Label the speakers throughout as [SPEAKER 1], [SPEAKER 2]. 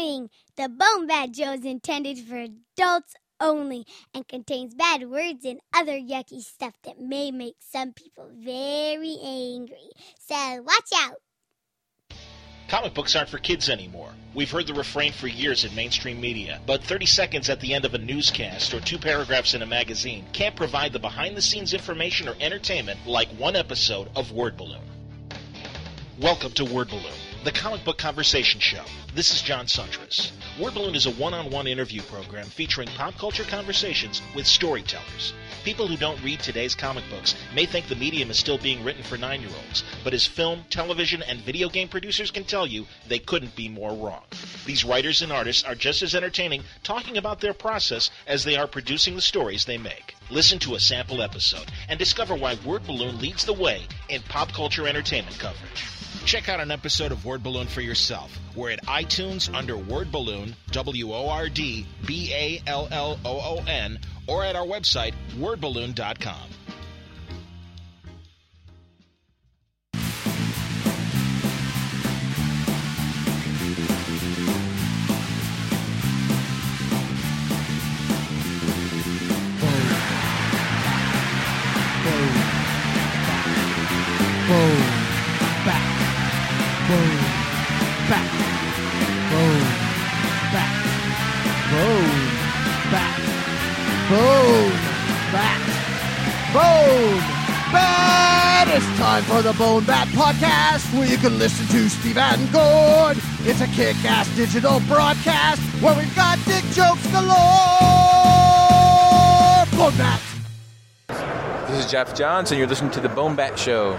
[SPEAKER 1] Warning! The Bone Bat Joe is intended for adults only and contains bad words and other yucky stuff that may make some people very angry. So watch out!
[SPEAKER 2] Comic books aren't for kids anymore. We've heard the refrain for years in mainstream media, but 30 seconds at the end of a newscast or two paragraphs in a magazine can't provide the behind the scenes information or entertainment like one episode of Word Balloon. Welcome to Word Balloon, the comic book conversation show. This is John Siuntres. Word Balloon is a one on one interview program featuring pop culture conversations with storytellers. People who don't read today's comic books may think the medium is still being written for nine year olds, but as film, television, and video game producers can tell you, they couldn't be more wrong. These writers and artists are just as entertaining talking about their process as they are producing the stories they make. Listen to a sample episode and discover why Word Balloon leads the way in pop culture entertainment coverage. Check out an episode of Word Balloon for yourself. We're at iTunes under Word Balloon, W O R D B A L L O O N, or at our website, wordballoon.com.
[SPEAKER 3] Boom. Back. Boom. Back. Boom. Bat. It's time for the Bone Bat Podcast where you can listen to Steve and Gord. It's a kick-ass digital broadcast where we've got dick jokes galore. Bone Bat.
[SPEAKER 4] This is Jeff Johnson. You're listening to the Bone Bat Show.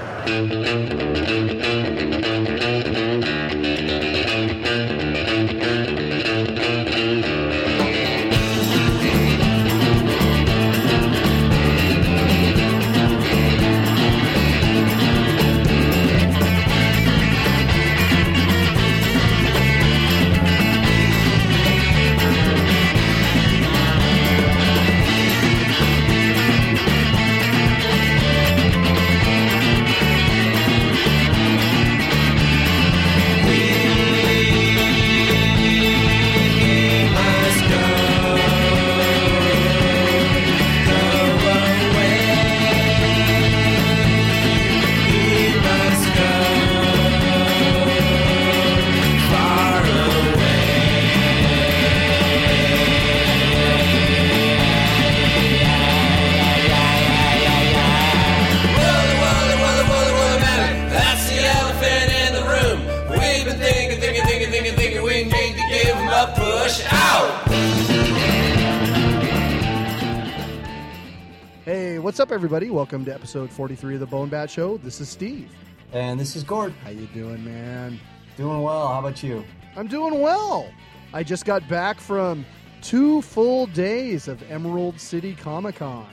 [SPEAKER 3] What's up, everybody? Welcome to episode 43 of the Bone Bat Show. This is Steve.
[SPEAKER 5] And this is Gord.
[SPEAKER 3] How you doing, man?
[SPEAKER 5] Doing well. How about you?
[SPEAKER 3] I'm doing well. I just got back from two full days of Emerald City Comic Con.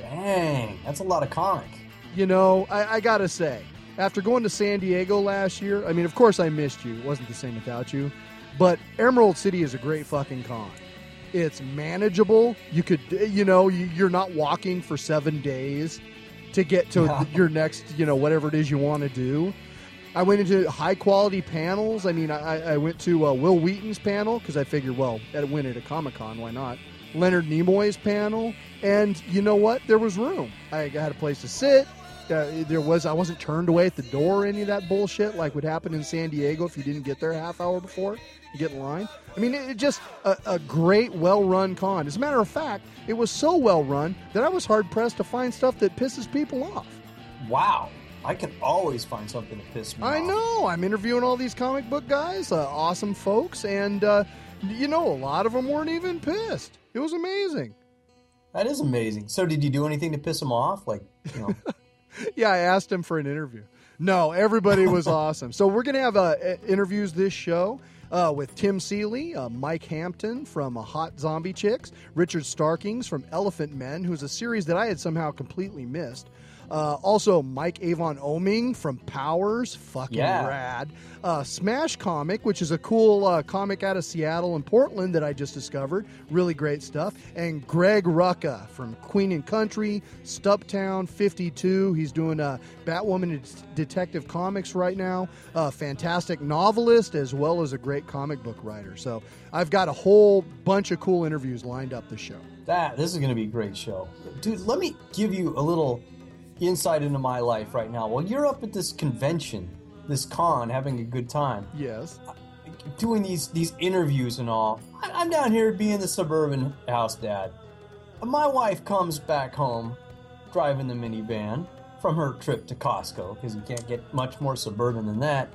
[SPEAKER 5] Dang, that's a lot of comic.
[SPEAKER 3] You know, I, I gotta say, after going to San Diego last year, I mean, of course I missed you. It wasn't the same without you. But Emerald City is a great fucking con. It's manageable. You could, you know, you- you're not walking for seven days to get to your next, you know, whatever it is you want to do. I went into high quality panels. I mean, I, I went to uh, Wil Wheaton's panel because I figured, well, that went at a Comic Con, why not? Leonard Nimoy's panel, and you know what? There was room. I had a place to sit. Uh, there was I wasn't turned away at the door or any of that bullshit like would happen in San Diego if you didn't get there a half hour before you get in line. I mean, it, it just a, a great, well-run con. As a matter of fact, it was so well run that I was hard pressed to find stuff that pisses people off.
[SPEAKER 5] Wow. I can always find something to piss me
[SPEAKER 3] I
[SPEAKER 5] off.
[SPEAKER 3] know. I'm interviewing all these comic book guys, uh, awesome folks, and uh, you know, a lot of them weren't even pissed. It was amazing.
[SPEAKER 5] That is amazing. So, did you do anything to piss them off? Like, you know,
[SPEAKER 3] Yeah, I asked him for an interview. No, everybody was awesome. So we're gonna have uh, interviews this show. Uh, with Tim Seeley, uh, Mike Hampton from uh, Hot Zombie Chicks, Richard Starkings from Elephantmen, who's a series that I had somehow completely missed, Uh, also, Mike Avon Oeming from Powers, fucking
[SPEAKER 5] Yeah.
[SPEAKER 3] rad. Uh, Smash Comic, which is a cool uh, comic out of Seattle and Portland that I just discovered. Really great stuff. And Greg Rucka from Queen and Country, Stumptown 52. He's doing uh, Batwoman and Detective Comics right now. Uh, fantastic novelist as well as a great comic book writer. So I've got a whole bunch of cool interviews lined up this show.
[SPEAKER 5] That this is going to be a great show, dude. Let me give you a little insight into my life right now. Well, you're up at this convention, this con, having a good time,
[SPEAKER 3] Yes.
[SPEAKER 5] doing these these interviews and all, I'm down here being the suburban house dad. My wife comes back home, driving the minivan from her trip to Costco because you can't get much more suburban than that,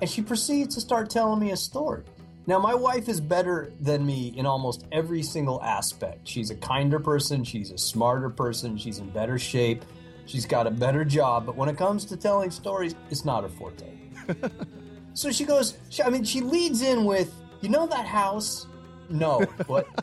[SPEAKER 5] and she proceeds to start telling me a story. Now, my wife is better than me in almost every single aspect. She's a kinder person, she's a smarter person, she's in better shape, she's got a better job, but when it comes to telling stories, it's not her forte. so she goes, she, I mean, she leads in with, you know that house? No. What?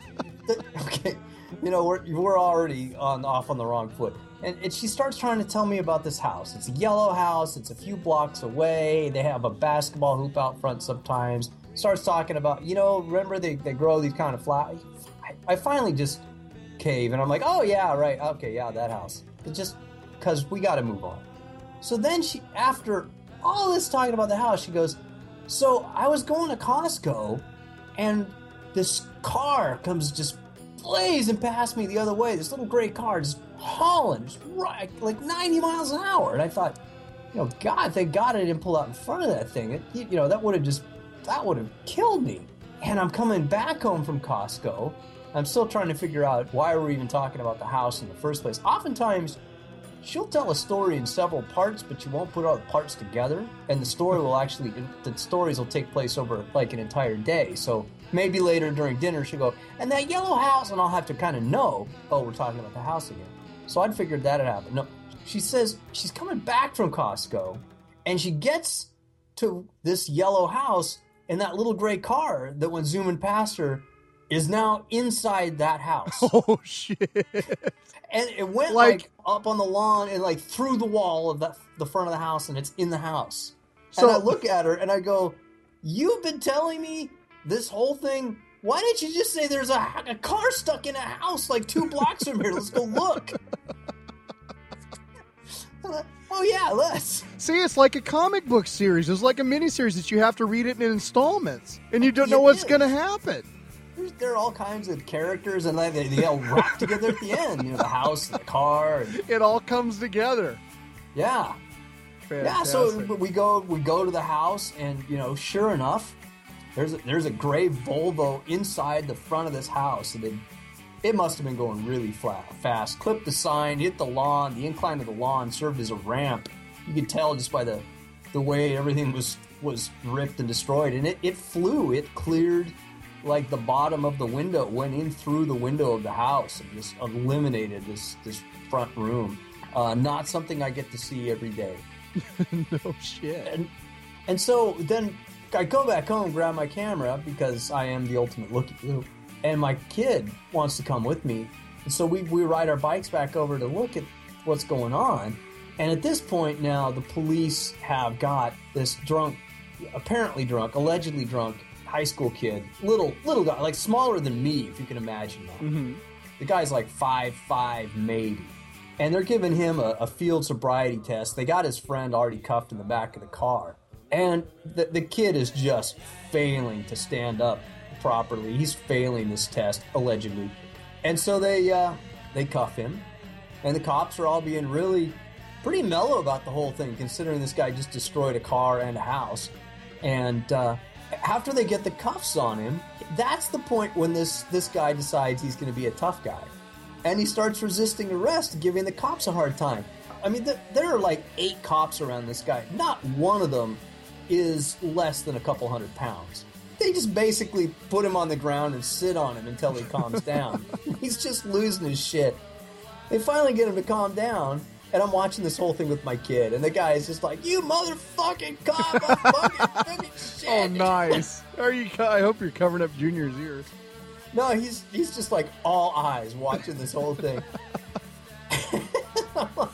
[SPEAKER 5] The- okay. You know, we're, we're already on off on the wrong foot. And, and she starts trying to tell me about this house. It's a yellow house. It's a few blocks away. They have a basketball hoop out front sometimes. Starts talking about, you know, remember they, they grow these kind of flowers. I, I finally just cave and I'm like, oh, yeah, right. Okay, yeah, that house. It's just because we got to move on. So then she, after all this talking about the house, she goes, so I was going to Costco and this car comes just blazing past me the other way. This little gray car just hauling, just right, like 90 miles an hour. And I thought, you know, God, thank God I didn't pull out in front of that thing. It, you know, that would have just, that would have killed me. And I'm coming back home from Costco. I'm still trying to figure out why we're even talking about the house in the first place. Oftentimes, she'll tell a story in several parts, but she won't put all the parts together. And the story will actually, the stories will take place over like an entire day. So maybe later during dinner, she'll go, and that yellow house, and I'll have to kind of know, oh, we're talking about the house again. So I'd figured that had happened. No, she says she's coming back from Costco, and she gets to this yellow house, and that little gray car that went zooming past her is now inside that house
[SPEAKER 3] Oh, shit.
[SPEAKER 5] And it went
[SPEAKER 3] Like-
[SPEAKER 5] like, up on the lawn and like through the wall of the, the front of the house and it's in the house.
[SPEAKER 3] So-
[SPEAKER 5] and i look at her and i go you've been telling me this whole thing? Why didn't you just say there's a, a car stuck in a house like two blocks from here? Let's go look. Oh yeah let's.
[SPEAKER 3] See, it's like a comic book series. It's like a miniseries that you have to read it in installments, and you don't know
[SPEAKER 5] It
[SPEAKER 3] what's going to happen.
[SPEAKER 5] There's, there are all kinds of characters and they, they all wrap together at the end you know the house and the car and,
[SPEAKER 3] It all comes together.
[SPEAKER 5] yeah
[SPEAKER 3] Fantastic.
[SPEAKER 5] Yeah, so we go we go to the house, and you know, sure enough, there's a, there's a gray Volvo inside the front of this house, and it, it must have been going really flat, fast. Clipped the sign, hit the lawn. The incline of the lawn served as a ramp. You could tell just by the the way everything was was ripped and destroyed, and it, it flew. It cleared like the bottom of the window, went in through the window of the house, and just eliminated this this front room. Uh, not something I get to see every day.
[SPEAKER 3] no shit.
[SPEAKER 5] And and so then I go back home, grab my camera because I am the ultimate looky loo, and my kid wants to come with me. And so we we ride our bikes back over to look at what's going on. And at this point now, the police have got this drunk, apparently drunk, allegedly drunk high school kid, little little guy, like smaller than me, if you can imagine that. The guy's like five five maybe. And they're giving him a, a field sobriety test. They got his friend already cuffed in the back of the car. And the, the kid is just failing to stand up properly. He's failing this test, allegedly. And so they uh, they cuff him. And the cops are all being really pretty mellow about the whole thing, considering this guy just destroyed a car and a house. And uh, after they get the cuffs on him, that's the point when this this guy decides he's going to be a tough guy, and he starts resisting arrest, giving the cops a hard time. I mean, th- there are like eight cops around this guy. Not one of them is less than a couple hundred pounds. They just basically put him on the ground and sit on him until he calms down. He's just losing his shit. They finally get him to calm down, and I'm watching this whole thing with my kid, and the guy is just like, "You motherfucking cop! I'm fucking shit."
[SPEAKER 3] Oh, nice. Are you? I hope you're covering up Junior's ears.
[SPEAKER 5] No, he's he's just like all eyes watching this whole thing.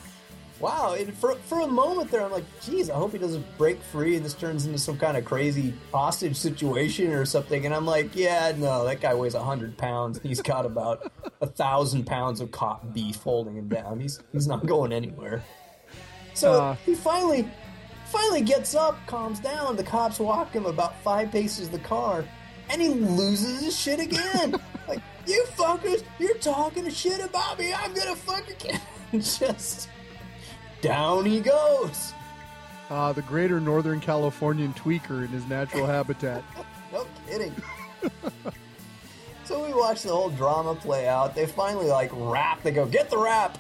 [SPEAKER 5] wow. And for, for a moment there, I'm like, geez, I hope he doesn't break free and this turns into some kind of crazy hostage situation or something. And I'm like, yeah, no, that guy weighs 100 pounds. He's got about a thousand pounds of cop beef holding him down. He's, he's not going anywhere. So
[SPEAKER 3] Uh.
[SPEAKER 5] he finally, finally gets up, calms down. The cops walk him about five paces to the car, and he loses his shit again. like, you fuckers, you're talking shit about me. I'm gonna fucking kill. Just down he goes.
[SPEAKER 3] Uh, the greater Northern Californian tweaker in his natural habitat.
[SPEAKER 5] No kidding. so we watch the whole drama play out. They finally like rap. They go, get the rap.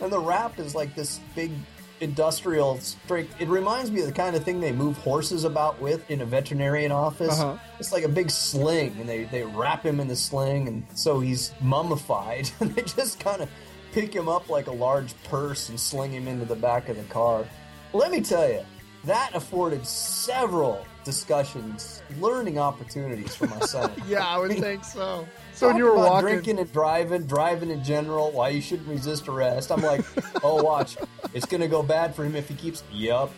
[SPEAKER 5] And the rap is like this big industrial strength. It reminds me of the kind of thing they move horses about with in a veterinarian office.
[SPEAKER 3] Uh-huh.
[SPEAKER 5] It's like a big sling, and they, they wrap him in the sling, and so he's mummified. And they just kind of pick him up like a large purse and sling him into the back of the car. Let me tell you, that afforded several discussions, learning opportunities for my son.
[SPEAKER 3] yeah, I would think so. So when you were walking,
[SPEAKER 5] drinking and driving, driving in general, why you shouldn't resist arrest. I'm like, oh, watch, it's gonna go bad for him if he keeps. Yup.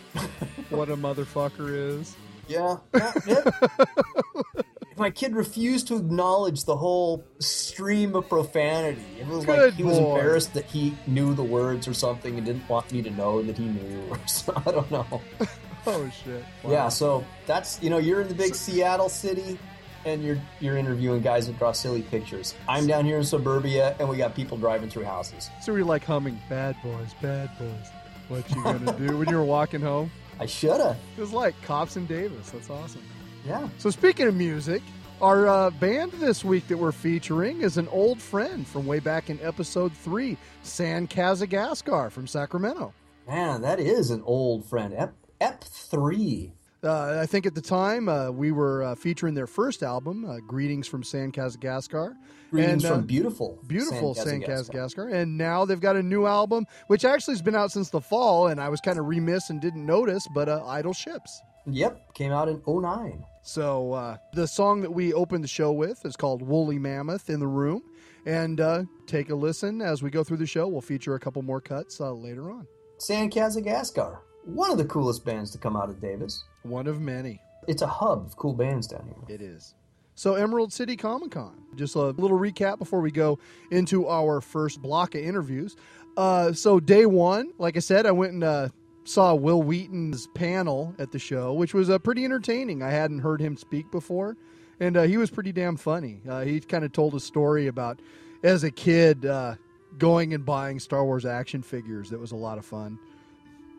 [SPEAKER 3] what a motherfucker is.
[SPEAKER 5] Yeah. yeah, yeah. My kid refused to acknowledge the whole stream of profanity. It was like
[SPEAKER 3] Good
[SPEAKER 5] he was embarrassed that he knew the words or something and didn't want me to know that he knew. Or so, I don't know.
[SPEAKER 3] Oh shit. Wow.
[SPEAKER 5] Yeah, so that's you know you're in the big Seattle city, and you're you're interviewing guys that draw silly pictures. I'm down here in suburbia, and we got people driving through houses.
[SPEAKER 3] So you're like humming, "Bad boys, bad boys." What you gonna do when you were walking home?
[SPEAKER 5] I shoulda.
[SPEAKER 3] It was like Cops and Davis. That's awesome.
[SPEAKER 5] Yeah.
[SPEAKER 3] So speaking of music, our uh, band this week that we're featuring is an old friend from way back in episode three, San Kazakgascar from Sacramento.
[SPEAKER 5] Man, that is an old friend. Ep, Ep three.
[SPEAKER 3] Uh, I think at the time uh, we were uh, featuring their first album, uh, "Greetings from San Kazakgascar."
[SPEAKER 5] Greetings
[SPEAKER 3] And, uh,
[SPEAKER 5] from beautiful,
[SPEAKER 3] beautiful
[SPEAKER 5] San
[SPEAKER 3] San
[SPEAKER 5] Kazakgascar.
[SPEAKER 3] Kazakgascar. And now they've got a new album, which actually has been out since the fall, and I was kind of remiss and didn't notice, but uh, Idle Ships.
[SPEAKER 5] Yep, came out in 09.
[SPEAKER 3] So uh, the song that we opened the show with is called Woolly Mammoth in the Room. And uh, take a listen as we go through the show. We'll feature a couple more cuts uh, later on.
[SPEAKER 5] San Kazakgascar, one of the coolest bands to come out of Davis.
[SPEAKER 3] One of many.
[SPEAKER 5] It's a hub of cool bands down here.
[SPEAKER 3] It is. So, Emerald City Comic Con. Just a little recap before we go into our first block of interviews. Uh, so, day one, like I said, I went and uh, saw Wil Wheaton's panel at the show, which was uh, pretty entertaining. I hadn't heard him speak before, and uh, he was pretty damn funny. Uh, he kind of told a story about as a kid uh, going and buying Star Wars action figures. That was a lot of fun.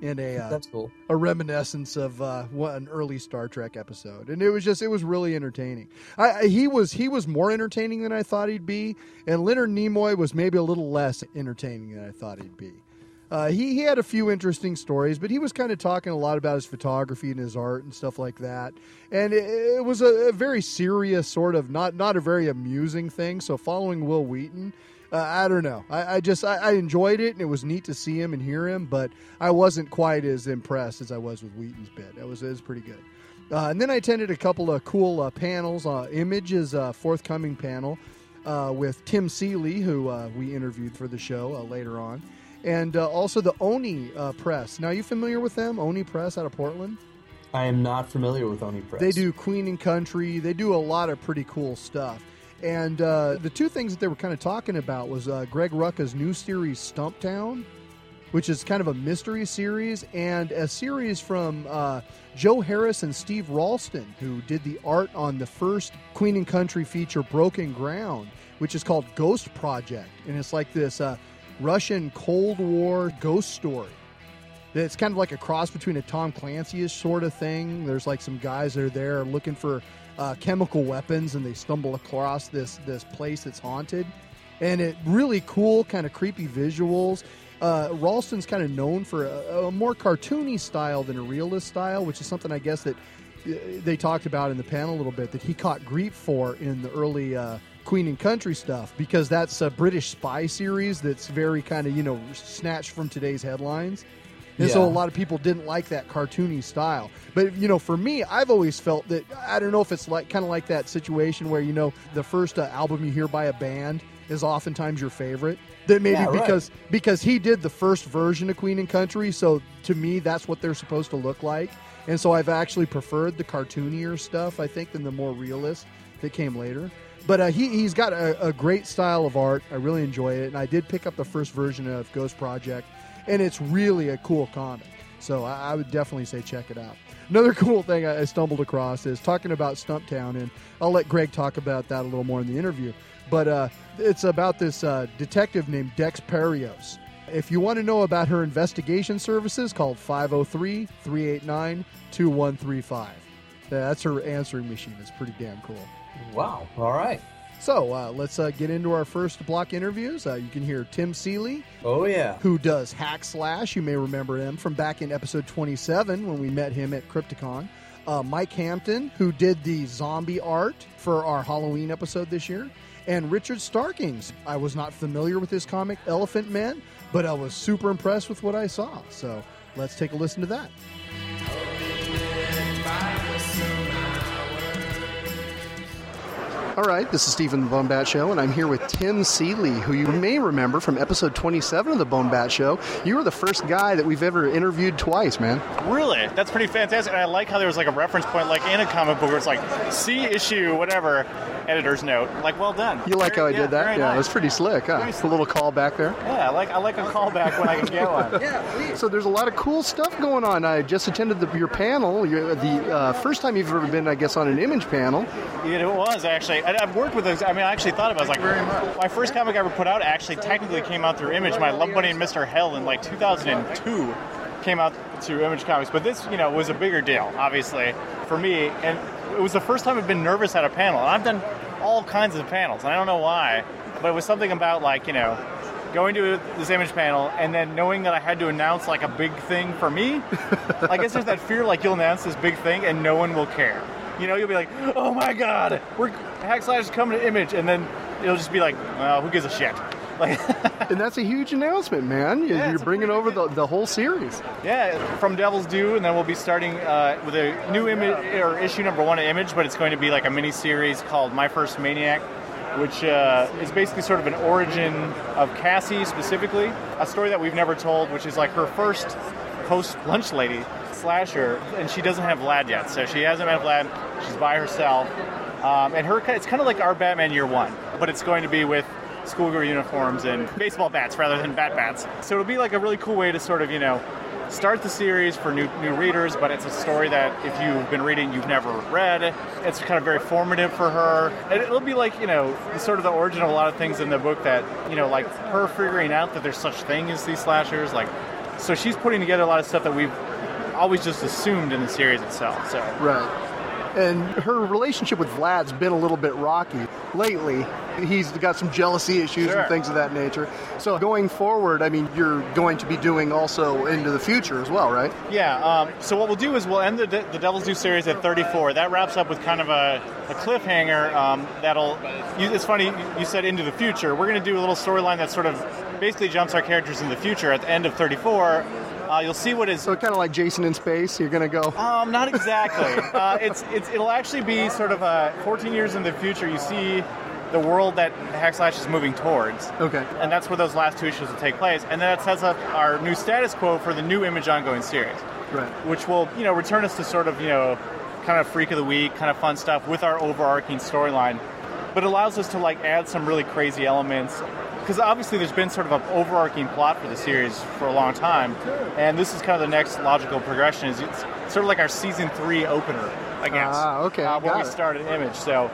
[SPEAKER 3] And a uh,
[SPEAKER 5] That's cool.
[SPEAKER 3] a reminiscence of uh, what an early Star Trek episode, and it was just it was really entertaining. I, I he was he was more entertaining than I thought he'd be, and Leonard Nimoy was maybe a little less entertaining than I thought he'd be. Uh, he, he had a few interesting stories, but he was kind of talking a lot about his photography and his art and stuff like that. And it, it was a, a very serious sort of not not a very amusing thing. So following Wil Wheaton, uh, I don't know. I, I just I, I enjoyed it, and it was neat to see him and hear him. But I wasn't quite as impressed as I was with Wheaton's bit. That was it was pretty good. Uh, and then I attended a couple of cool uh, panels. Uh, a forthcoming panel uh, with Tim Seeley, who uh, we interviewed for the show uh, later on, and uh, also the Oni uh, Press. Now, are you familiar with them? Oni Press out of Portland.
[SPEAKER 5] I am not familiar with Oni Press.
[SPEAKER 3] They do Queen and Country. They do a lot of pretty cool stuff. And uh, the two things that they were kind of talking about was uh, Greg Rucka's new series Stumptown, which is kind of a mystery series, and a series from uh, Joe Harris and Steve Ralston, who did the art on the first Queen and Country feature Broken Ground, which is called Ghost Project. And it's like this uh, Russian Cold War ghost story. It's kind of like a cross between a Tom Clancy-ish sort of thing. There's like some guys that are there looking for uh, chemical weapons, and they stumble across this this place that's haunted, and it really cool, kind of creepy visuals. Uh, Ralston's kind of known for a, a more cartoony style than a realist style, which is something I guess that uh, they talked about in the panel a little bit that he caught grief for in the early uh, Queen and Country stuff because that's a British spy series that's very kind of you know snatched from today's headlines. And so a lot of people didn't like that cartoony style. But you know, for me, I've always felt that I don't know if it's like kind of like that situation where you know the first uh, album you hear by a band is oftentimes your favorite. That maybe
[SPEAKER 5] Yeah, right.
[SPEAKER 3] because because he did the first version of Queen and Country, so to me that's what they're supposed to look like. And so I've actually preferred the cartoonier stuff, I think, than the more realist that came later. But uh, he, he's got a, a great style of art. I really enjoy it. And I did pick up the first version of Ghost Project, and it's really a cool comic. So I, I would definitely say check it out. Another cool thing I, I stumbled across is talking about Stumptown, and I'll let Greg talk about that a little more in the interview. But uh, it's about this uh, detective named Dex Parios. If you want to know about her investigation services, call 503 389 2135. That's her answering machine. It's pretty damn cool.
[SPEAKER 5] Wow. All right.
[SPEAKER 3] So uh, let's uh, get into our first block interviews. Uh, you can hear Tim Seeley,
[SPEAKER 5] Oh yeah.
[SPEAKER 3] who does Hack Slash. You may remember him from back in episode 27 when we met him at Crypticon. Uh, Mike Hampton, who did the zombie art for our Halloween episode this year. And Richard Starkings. I was not familiar with this comic, Elephantmen, but I was super impressed with what I saw. So let's take a listen to that. All right, this is Stephen the Bone Bat Show, and I'm here with Tim Seeley, who you may remember from episode 27 of the Bone Bat Show. You were the first guy that we've ever interviewed twice, man.
[SPEAKER 6] Really? That's pretty fantastic. And I like how there was like a reference point, like in a comic book, where it's like C issue, whatever, editor's note. Like, well done.
[SPEAKER 3] You like how I
[SPEAKER 6] Very-
[SPEAKER 3] did that?
[SPEAKER 6] very
[SPEAKER 3] Yeah, it
[SPEAKER 6] nice.
[SPEAKER 3] was pretty slick, huh?
[SPEAKER 6] Very
[SPEAKER 3] A little call back there.
[SPEAKER 6] Yeah, I like I like a callback when I can get one. Yeah.
[SPEAKER 3] So there's a lot of cool stuff going on. I just attended the, your panel, your, the uh, first time you've ever been, I guess, on an image panel.
[SPEAKER 6] Yeah, it was actually. I, I've worked with those. I mean, I actually thought about. it. I was like, my first comic I ever put out actually technically came out through Image. My Love Bunny and Mr. Hell in like 2002 came out to Image Comics. But this, you know, was a bigger deal, obviously, for me. And it was the first time I've been nervous at a panel. And I've done all kinds of panels, and I don't know why, but it was something about like, you know. Going to this image panel and then knowing that I had to announce like a big thing for me, I guess there's that fear like you'll announce this big thing and no one will care. You know, you'll be like, "Oh my God, we're Hack Slash is coming to Image," and then it'll just be like, "Well, who gives a shit?" Like,
[SPEAKER 3] And that's a huge announcement, man. You-
[SPEAKER 6] Yeah,
[SPEAKER 3] You're bringing over the, the whole series.
[SPEAKER 6] yeah, from Devil's Due, and then we'll be starting uh, with a new image or issue number one of Image, but it's going to be like a mini series called My First Maniac, which uh, is basically sort of an origin of Cassie specifically, a story that we've never told, which is like her first post lunch lady slasher, and she doesn't have Vlad yet, so she hasn't met Vlad. She's by herself, um, and her it's kind of like our Batman Year One, but it's going to be with schoolgirl uniforms and baseball bats rather than bat bats. So it'll be like a really cool way to sort of you know start the series for new new readers, but it's a story that if you've been reading, you've never read. It's kind of very formative for her. And it'll be like you know sort of the origin of a lot of things in the book that you know like her figuring out that there's such thing as these slashers. Like, so she's putting together a lot of stuff that we've always just assumed in the series itself. So
[SPEAKER 3] Right. And her relationship with Vlad's been a little bit rocky lately. He's got some jealousy issues
[SPEAKER 6] Sure.
[SPEAKER 3] and things of that nature. So going forward, I mean, you're going to be doing also into the future as well, right?
[SPEAKER 6] Yeah. Um, so what we'll do is we'll end the, the Devil's Due series at 34. That wraps up with kind of a, a cliffhanger. Um, that'll. You, it's funny you said into the future. We're going to do a little storyline that sort of basically jumps our characters in the future at the end of 34. Uh, you'll see what is.
[SPEAKER 3] So kind of like Jason in space, you're going to go.
[SPEAKER 6] Um, not exactly. uh, it's, it's it'll actually be sort of uh, 14 years in the future. You see the world that Hackslash is moving towards.
[SPEAKER 3] Okay.
[SPEAKER 6] And that's where those last two issues will take place. And then that sets up our new status quo for the new Image ongoing series,
[SPEAKER 3] Right.
[SPEAKER 6] which will, you know, return us to sort of, you know, kind of freak of the week, kind of fun stuff with our overarching storyline. But it allows us to like add some really crazy elements. Because obviously there's been sort of an overarching plot for the series for a long time, and this is kind of the next logical progression. Is it's sort of like our season three opener, I guess.
[SPEAKER 3] Ah, okay,
[SPEAKER 6] Uh, when
[SPEAKER 3] got
[SPEAKER 6] we
[SPEAKER 3] it.
[SPEAKER 6] started Image, so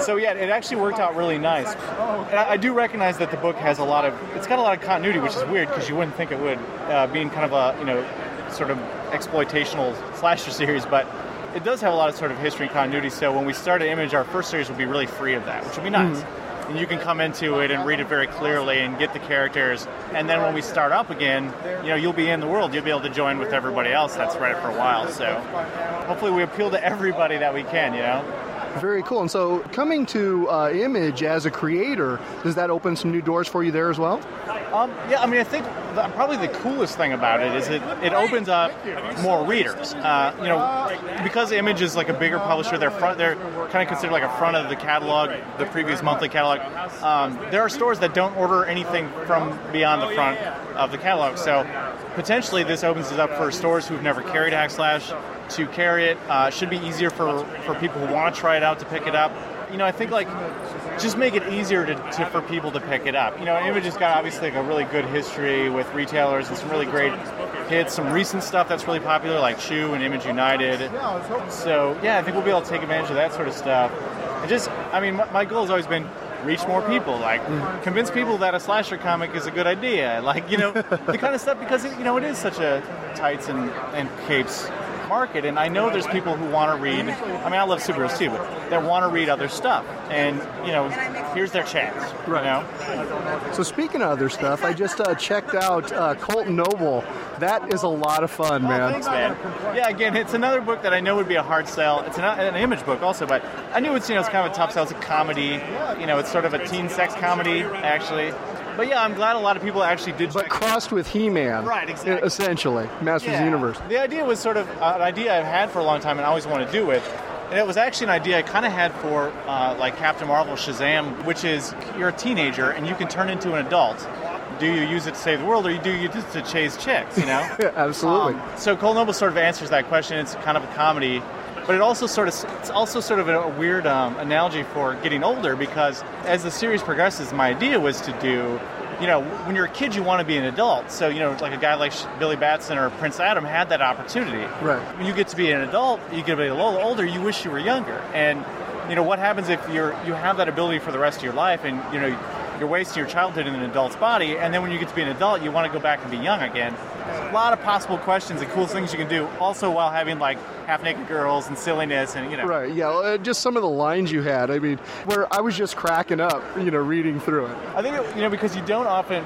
[SPEAKER 6] so yeah, it actually worked out really nice. And I, I do recognize that the book has a lot of it's got a lot of continuity, which is weird because you wouldn't think it would, uh, being kind of a you know sort of exploitational slasher series, but it does have a lot of sort of history and continuity. So when we start an Image, our first series will be really free of that, which will be nice. And you can come into it and read it very clearly and get the characters. And then when we start up again, you know, you'll be in the world. You'll be able to join with everybody else that's read it for a while. So hopefully we appeal to everybody that we can, you know.
[SPEAKER 3] Very cool. And so coming to uh, Image as a creator, does that open some new doors for you there as well?
[SPEAKER 6] Um, yeah, I mean, I think the, probably the coolest thing about it is it, it opens up more readers. Uh, you know, because Image is like a bigger publisher, they're front, they're kind of considered like a front of the catalog, the previous monthly catalog. Um, there are stores that don't order anything from beyond the front of the catalog, so potentially this opens it up for stores who've never carried Hack Slash to carry it. Uh, should be easier for for people who want to try it out to pick it up. You know, I think like just make it easier to, to, for people to pick it up. You know, Image has got obviously like a really good history with retailers and some really great hits, some recent stuff that's really popular like Chew and Image United. So yeah, I think we'll be able to take advantage of that sort of stuff. And just, I mean, my, my goal has always been reach more people, like convince people that a slasher comic is a good idea, like you know the kind of stuff because it, you know it is such a tights and, and capes market, and I know there's people who want to read. I mean, I love superheroes too, but that want to read other stuff, and you know, here's their chance. Right. You know?
[SPEAKER 3] So speaking of other stuff, I just uh, checked out uh, Colton Noble. That is a lot of fun, man.
[SPEAKER 6] Oh, thanks, man. Yeah, again, it's another book that I know would be a hard sell. It's an, an image book also, but I knew it's you know it's kind of a top sell. It's a comedy. You know, it's sort of a teen sex comedy actually. But yeah, I'm glad a lot of people actually did.
[SPEAKER 3] But crossed with He-Man,
[SPEAKER 6] right? Exactly.
[SPEAKER 3] Essentially, Masters yeah. of the Universe.
[SPEAKER 6] The idea was sort of an idea I've had for a long time, and I always wanted to do it. And it was actually an idea I kind of had for uh, like Captain Marvel, Shazam, which is you're a teenager and you can turn into an adult. Do you use it to save the world, or do you use it to chase chicks? You know?
[SPEAKER 3] absolutely. Um,
[SPEAKER 6] so Cole Noble sort of answers that question. It's kind of a comedy but it also sort of it's also sort of a weird um, analogy for getting older because as the series progresses, my idea was to do you know, when you're a kid, you want to be an adult. So, you know, like a guy like Billy Batson or Prince Adam had that opportunity.
[SPEAKER 3] Right.
[SPEAKER 6] When you get to be an adult, you get to be a little older, you wish you were younger. And, you know, what happens if you're you have that ability for the rest of your life and, you know, you're wasting your childhood in an adult's body, and then when you get to be an adult, you want to go back and be young again. a lot of possible questions and cool things you can do, also while having like half-naked girls and silliness and you know.
[SPEAKER 3] Right. Yeah. Uh, just some of the lines you had. I mean, where I was just cracking up, you know, reading through it.
[SPEAKER 6] I think it, you know because you don't often.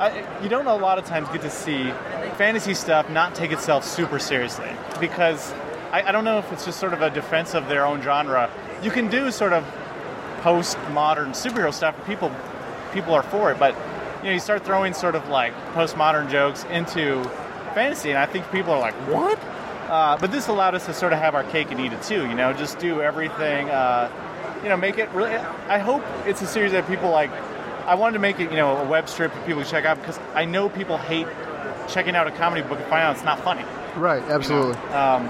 [SPEAKER 6] I, you don't a lot of times get to see fantasy stuff not take itself super seriously because I, I don't know if it's just sort of a defense of their own genre. You can do sort of post-modern superhero stuff. But people people are for it. But you know, you start throwing sort of like postmodern jokes into fantasy, and I think people are like, "What?" Uh, but this allowed us to sort of have our cake and eat it too. You know, just do everything. Uh, you know, make it really. I hope it's a series that people like. I wanted to make it, you know, a web strip for people to check out because I know people hate checking out a comedy book and find out it's not funny.
[SPEAKER 3] Right. Absolutely.
[SPEAKER 6] You know? um,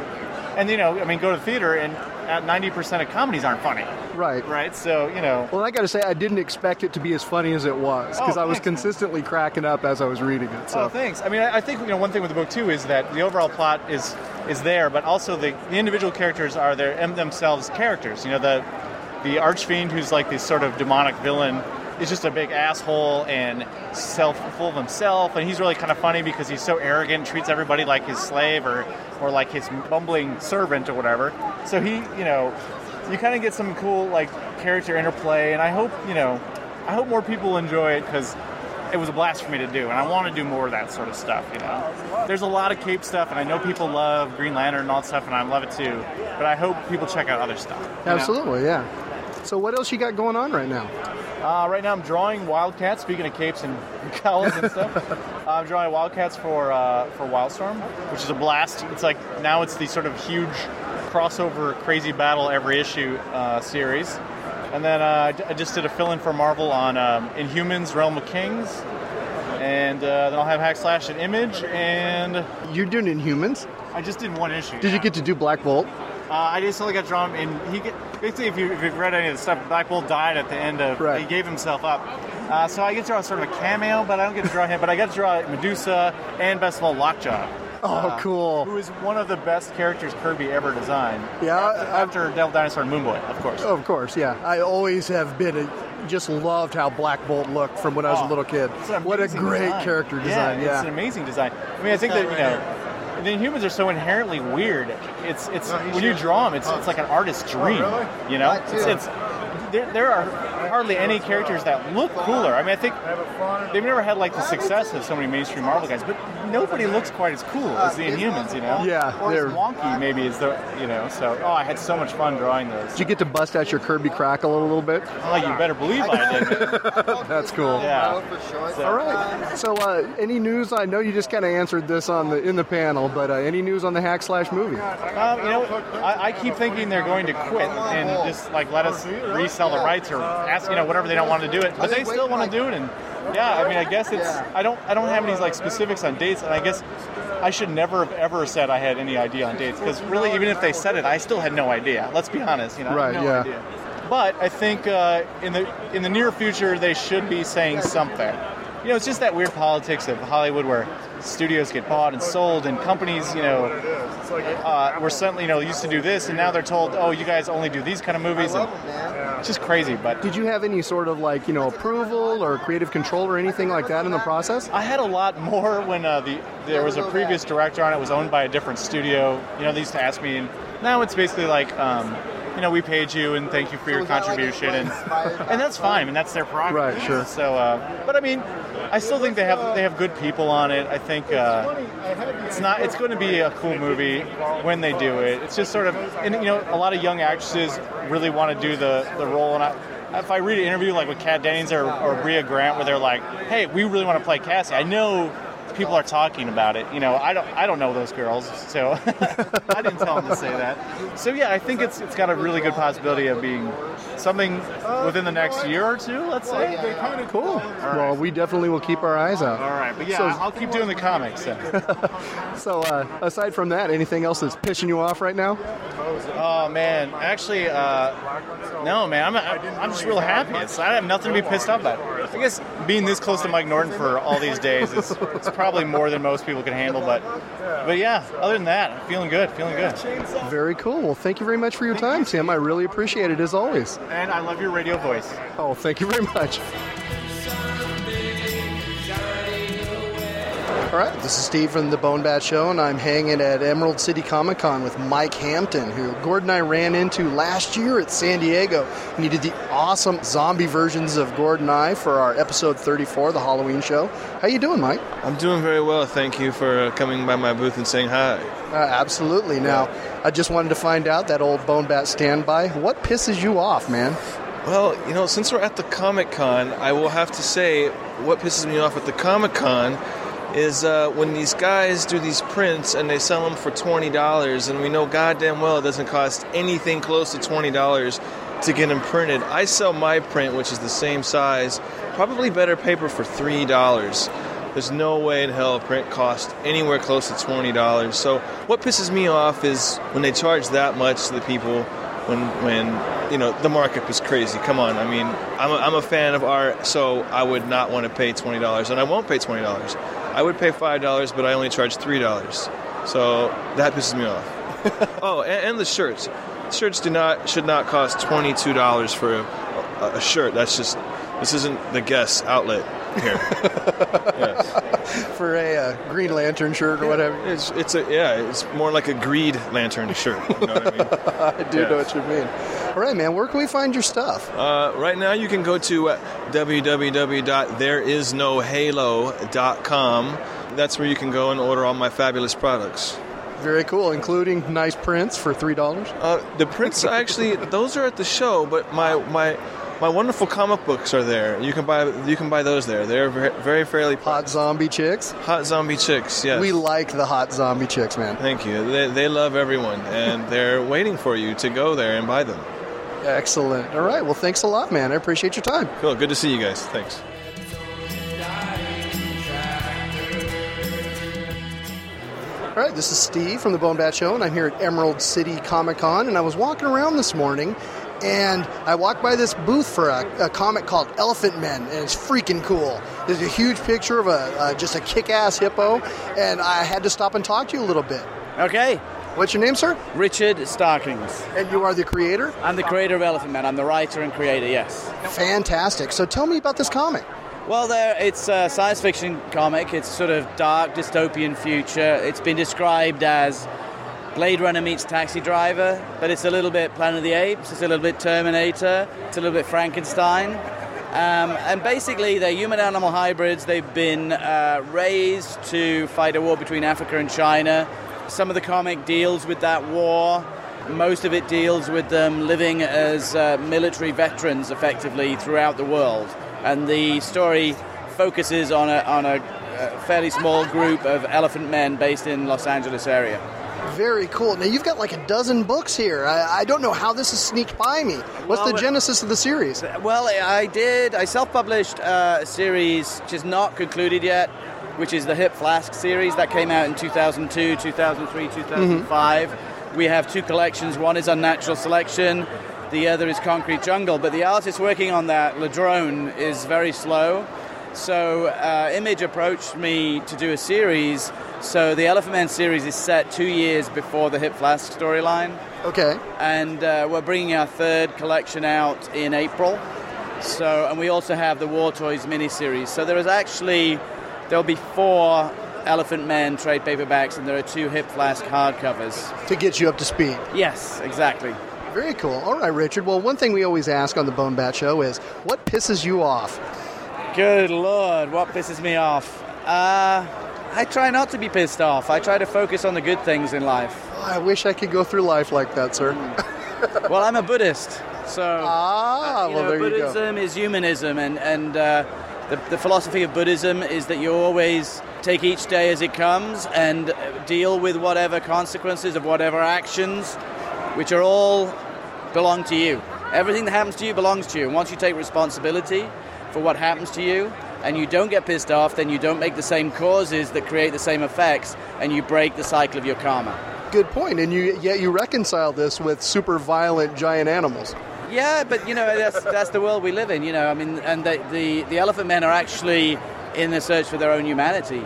[SPEAKER 6] and you know, I mean, go to the theater and ninety percent of comedies aren't funny.
[SPEAKER 3] Right.
[SPEAKER 6] Right. So you know.
[SPEAKER 3] Well, I got to say, I didn't expect it to be as funny as it was because
[SPEAKER 6] oh,
[SPEAKER 3] I was consistently cracking up as I was reading it. So.
[SPEAKER 6] Oh, thanks. I mean, I think you know one thing with the book too is that the overall plot is is there, but also the, the individual characters are there themselves characters. You know, the the archfiend who's like this sort of demonic villain is just a big asshole and self full of himself, and he's really kind of funny because he's so arrogant, treats everybody like his slave or or like his bumbling servant or whatever. So he, you know, you kind of get some cool like character interplay, and I hope you know, I hope more people enjoy it because it was a blast for me to do, and I want to do more of that sort of stuff. You know, there's a lot of Cape stuff, and I know people love Green Lantern and all that stuff, and I love it too. But I hope people check out other stuff.
[SPEAKER 3] Absolutely, know? yeah. So what else you got going on right now?
[SPEAKER 6] Uh, right now I'm drawing Wildcats. Speaking of capes and cowls and stuff, I'm drawing Wildcats for uh, for Wildstorm, which is a blast. It's like now it's the sort of huge crossover crazy battle every issue uh, series. And then uh, I just did a fill-in for Marvel on um, Inhumans: Realm of Kings, and uh, then I'll have Hack Slash and Image. And
[SPEAKER 3] you're doing Inhumans?
[SPEAKER 6] I just did one issue.
[SPEAKER 3] Did
[SPEAKER 6] yeah.
[SPEAKER 3] you get to do Black Bolt?
[SPEAKER 6] Uh, I just only got drawn, and he get, basically, if, you, have read any of the stuff, Black Bolt died at the end of.
[SPEAKER 3] Right.
[SPEAKER 6] He gave himself up. Uh, so I get to draw sort of a cameo, but I don't get to draw him. But I get to draw Medusa and best of all Lockjaw.
[SPEAKER 3] Oh, uh,
[SPEAKER 6] cool! Who is one of the best characters Kirby ever designed?
[SPEAKER 3] Yeah,
[SPEAKER 6] after, after Devil Dinosaur and Moonboy, of course.
[SPEAKER 3] of course, yeah. I always have been a, just loved how Black Bolt looked from when I was
[SPEAKER 6] oh,
[SPEAKER 3] a little kid. What a great
[SPEAKER 6] design.
[SPEAKER 3] character design!
[SPEAKER 6] Yeah,
[SPEAKER 3] yeah,
[SPEAKER 6] it's an amazing design. I mean, I think that you know the Inhumans are so inherently weird. It's it's when you draw them, it's it's like an artist's dream. You know, it's, it's there, there are hardly any characters that look cooler. I mean, I think they've never had like the success of so many mainstream Marvel guys, but nobody looks quite as cool as the Inhumans, you know?
[SPEAKER 3] Yeah,
[SPEAKER 6] or
[SPEAKER 3] they're-
[SPEAKER 6] as wonky maybe is the you know. So oh, I had so much fun drawing those.
[SPEAKER 3] Did you get to bust out your Kirby Crackle a little bit?
[SPEAKER 6] Oh, you better believe I did.
[SPEAKER 3] That's cool.
[SPEAKER 6] Yeah. So-
[SPEAKER 3] All right. So, uh, any news? I know you just kind of answered this on the in the panel, but uh, any news on the hack slash movie?
[SPEAKER 6] Um, you know, I, I keep thinking they're going to quit and just like let us resell the rights or ask, you know, whatever they don't want to do it, but they still want to do it. And yeah, I mean, I guess it's I don't I don't have any like specifics on dates, and I guess I should never have ever said I had any idea on dates because really, even if they said it, I still had no idea. Let's be honest, you know,
[SPEAKER 3] Right,
[SPEAKER 6] no
[SPEAKER 3] yeah.
[SPEAKER 6] idea. But I think uh, in the in the near future they should be saying something. You know, it's just that weird politics of Hollywood where studios get bought and sold, and companies, you know, uh, were suddenly, you know, used to do this, and now they're told, oh, you guys only do these kind of movies, and it's just crazy. But
[SPEAKER 3] Did you have any sort of like you know approval or creative control or anything like that in the process?
[SPEAKER 6] I had a lot more when uh, the there was a previous director on it was owned by a different studio. You know, they used to ask me, and now it's basically like, um, you know, we paid you and thank you for your contribution, and and that's fine, and that's their prerogative.
[SPEAKER 3] Right, sure.
[SPEAKER 6] So, uh, but I mean, I still think they have they have good people on it. I think uh, it's not it's going to be a cool movie when they do it. It's just sort of, and you know, a lot of young actresses really want to do the the role, and I. If I read an interview like with Kat Dennings or, or Bria Grant, where they're like, "Hey, we really want to play Cassie," I know people are talking about it. You know, I don't I don't know those girls, so I didn't tell them to say that. So yeah, I think it's it's got a really good possibility of being something within the next year or two. Let's say.
[SPEAKER 3] Kind of Cool. Well, we definitely will keep our eyes out.
[SPEAKER 6] All right, but yeah,
[SPEAKER 3] So-
[SPEAKER 6] I'll keep doing the comics. So.
[SPEAKER 3] So, uh, aside from that, anything else that's pissing you off right now?
[SPEAKER 6] Oh man, actually, uh, no man, I'm I'm just real happy. It's, I have nothing to be pissed off about. I guess being this close to Mike Norton for all these days is it's probably more than most people can handle. But but yeah, other than that, I'm feeling good, feeling good.
[SPEAKER 3] Very cool. Well, thank you very much for your time, Tim. I really appreciate it as always.
[SPEAKER 6] And I love your radio voice.
[SPEAKER 3] Oh, thank you very much. All right, this is Steve from the Bone Bat Show, and I'm hanging at Emerald City Comic Con with Mike Hampton, who Gordon and I ran into last year at San Diego. And he did the awesome zombie versions of Gordon and I for our episode 34, the Halloween show. How you doing, Mike?
[SPEAKER 7] I'm doing very well. Thank you for uh, coming by my booth and saying hi.
[SPEAKER 3] Uh, absolutely. Now, I just wanted to find out that old Bone Bat standby. What pisses you off, man?
[SPEAKER 7] Well, you know, since we're at the Comic Con, I will have to say what pisses me off at the Comic Con is uh, when these guys do these prints and they sell them for $20, and we know goddamn well it doesn't cost anything close to $20 to get them printed. I sell my print, which is the same size, probably better paper for $3. There's no way in hell a print costs anywhere close to $20. So, what pisses me off is when they charge that much to the people when when you know the markup is crazy. Come on, I mean, I'm a, I'm a fan of art, so I would not want to pay twenty dollars, and I won't pay twenty dollars. I would pay five dollars, but I only charge three dollars, so that pisses me off. oh, and, and the shirts. Shirts do not should not cost twenty two dollars for a, a, a shirt. That's just this isn't the guest outlet here. yes.
[SPEAKER 3] For a uh, Green Lantern shirt or whatever?
[SPEAKER 7] It's it's a yeah. It's more like a greed lantern shirt. You know what I mean?
[SPEAKER 3] I do know what you mean. All right, man, where can we find your stuff?
[SPEAKER 7] Uh, right now, you can go to uh, www.thereisnohalo.com. That's where you can go and order all my fabulous products.
[SPEAKER 3] Very cool, including nice prints for three dollars.
[SPEAKER 7] Uh, the prints actually, those are at the show, but my my my wonderful comic books are there. You can buy you can buy those there. They're very, fairly
[SPEAKER 3] hot zombie chicks.
[SPEAKER 7] Hot zombie chicks, yes.
[SPEAKER 3] We like the hot zombie chicks, man.
[SPEAKER 7] Thank you. They, they love everyone, and they're waiting for you to go there and buy them.
[SPEAKER 3] Excellent. All right, well, thanks a lot, man. I appreciate your time.
[SPEAKER 7] Cool. Good to see you guys. Thanks.
[SPEAKER 3] All right, this is Steve from the Bone Bat Show, and I'm here at Emerald City Comic Con. And I was walking around this morning, and I walked by this booth for a, a comic called Elephantmen, and it's freaking cool. There's a huge picture of a uh, just a kick-ass hippo, and I had to stop and talk to you a little bit.
[SPEAKER 8] Okay.
[SPEAKER 3] What's your name, sir?
[SPEAKER 8] Richard Starkings.
[SPEAKER 3] And you are the creator?
[SPEAKER 8] I'm the creator of Elephantmen. I'm the writer and creator, yes.
[SPEAKER 3] Fantastic. So tell me about this comic.
[SPEAKER 8] Well, there it's a science fiction comic. It's sort of dark dystopian future. It's been described as Blade Runner meets Taxi Driver, but it's a little bit Planet of the Apes, it's a little bit Terminator, it's a little bit Frankenstein. Um, and basically, they're human animal hybrids. They've been uh, raised to fight a war between Africa and China. Some of the comic deals with that war. Most of it deals with them living as uh, military veterans effectively throughout the world. And the story focuses on a, on a, a fairly small group of elephant men based in Los Angeles area.
[SPEAKER 3] Very cool. Now you've got like a dozen books here. I, I don't know how this has sneaked by me. What's
[SPEAKER 8] Well,
[SPEAKER 3] the genesis of the series?
[SPEAKER 8] Well, I did. I self-published uh, a series which is not concluded yet, which is the Hip Flask series that came out in 2002, 2003, 2005. We have two collections. One is Unnatural Selection. The other is Concrete Jungle. But the artist working on that, Ladrönn, is very slow. So uh, Image approached me to do a series. So the Elephantmen series is set two years before the Hip Flask storyline
[SPEAKER 3] Okay.
[SPEAKER 8] and uh, we're bringing our third collection out in April. So, and we also have the War Toys miniseries. So there is actually there'll be four Elephantmen trade paperbacks, and there are two Hip Flask hardcovers.
[SPEAKER 3] To get you up to speed.
[SPEAKER 8] Yes, exactly.
[SPEAKER 3] Very cool. All right, Richard. Well, one thing we always ask on the Bone Bat Show is what pisses you off?
[SPEAKER 8] Good lord, what pisses me off? Uh, I try not to be pissed off. I try to focus on the good things in life.
[SPEAKER 3] Oh, I wish I could go through life like that, sir.
[SPEAKER 8] well, I'm a Buddhist, so
[SPEAKER 3] ah,
[SPEAKER 8] you
[SPEAKER 3] well,
[SPEAKER 8] know,
[SPEAKER 3] there you go.
[SPEAKER 8] Buddhism is humanism, and and uh, the, the philosophy of Buddhism is that you always take each day as it comes and uh, deal with whatever consequences of whatever actions, which are all belong to you. Everything that happens to you belongs to you. And once you take responsibility for what happens to you, and you don't get pissed off, then you don't make the same causes that create the same effects, and you break the cycle of your karma.
[SPEAKER 3] Good point. And you yet you reconcile this with super violent giant animals.
[SPEAKER 8] Yeah, but you know that's that's the world we live in. You know, I mean, and the the, the elephant men are actually in the search for their own humanity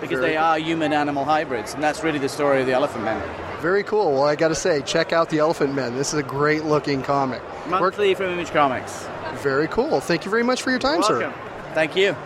[SPEAKER 8] because
[SPEAKER 3] Very
[SPEAKER 8] they are human animal hybrids, and that's really the story of the elephant men.
[SPEAKER 3] Very cool. Well, I got to say, check out the Elephantmen. This is a great looking comic.
[SPEAKER 8] Monthly from Image Comics.
[SPEAKER 3] Very cool. Thank you very much for your time, sir.
[SPEAKER 8] Welcome. Thank you.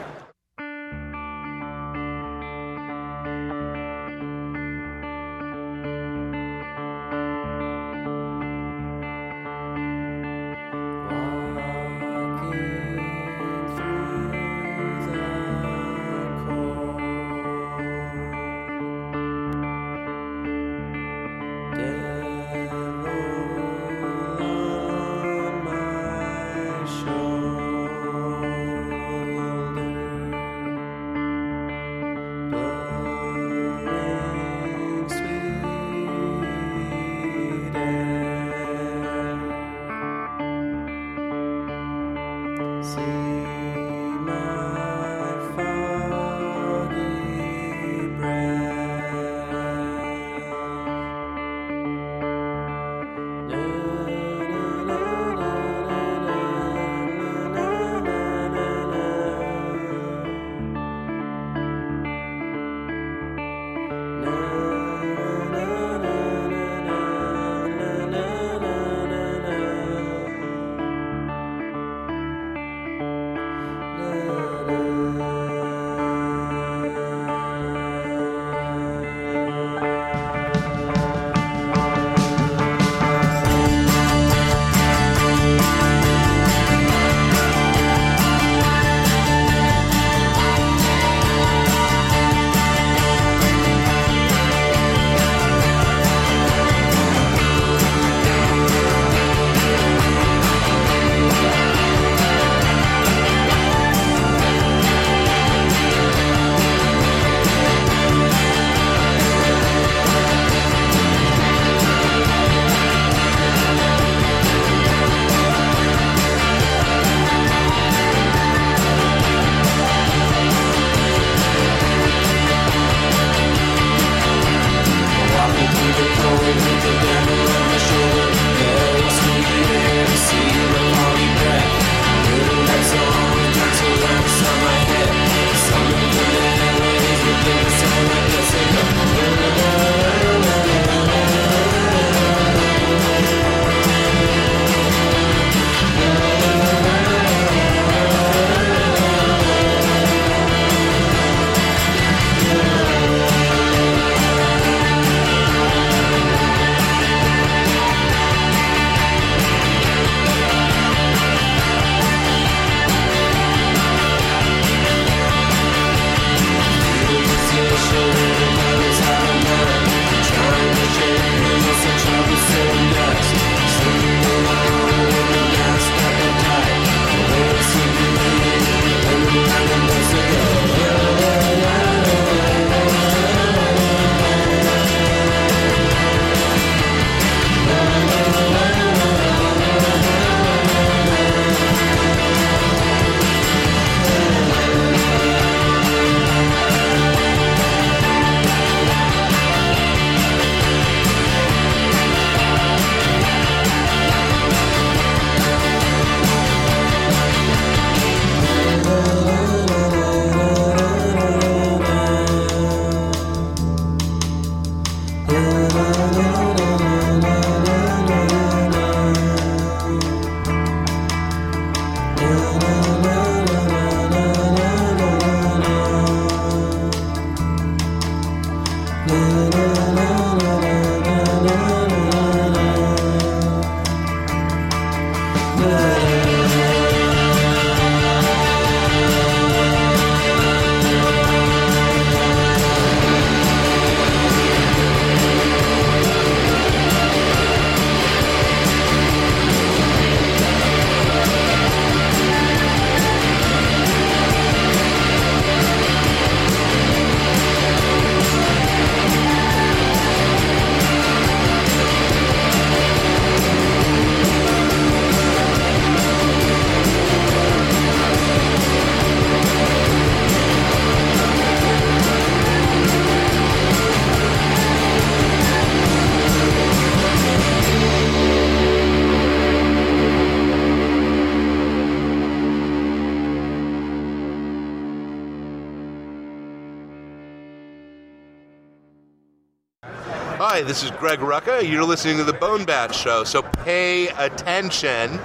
[SPEAKER 9] Hi, this is Greg Rucka. You're listening to the BoneBat Show, so pay attention.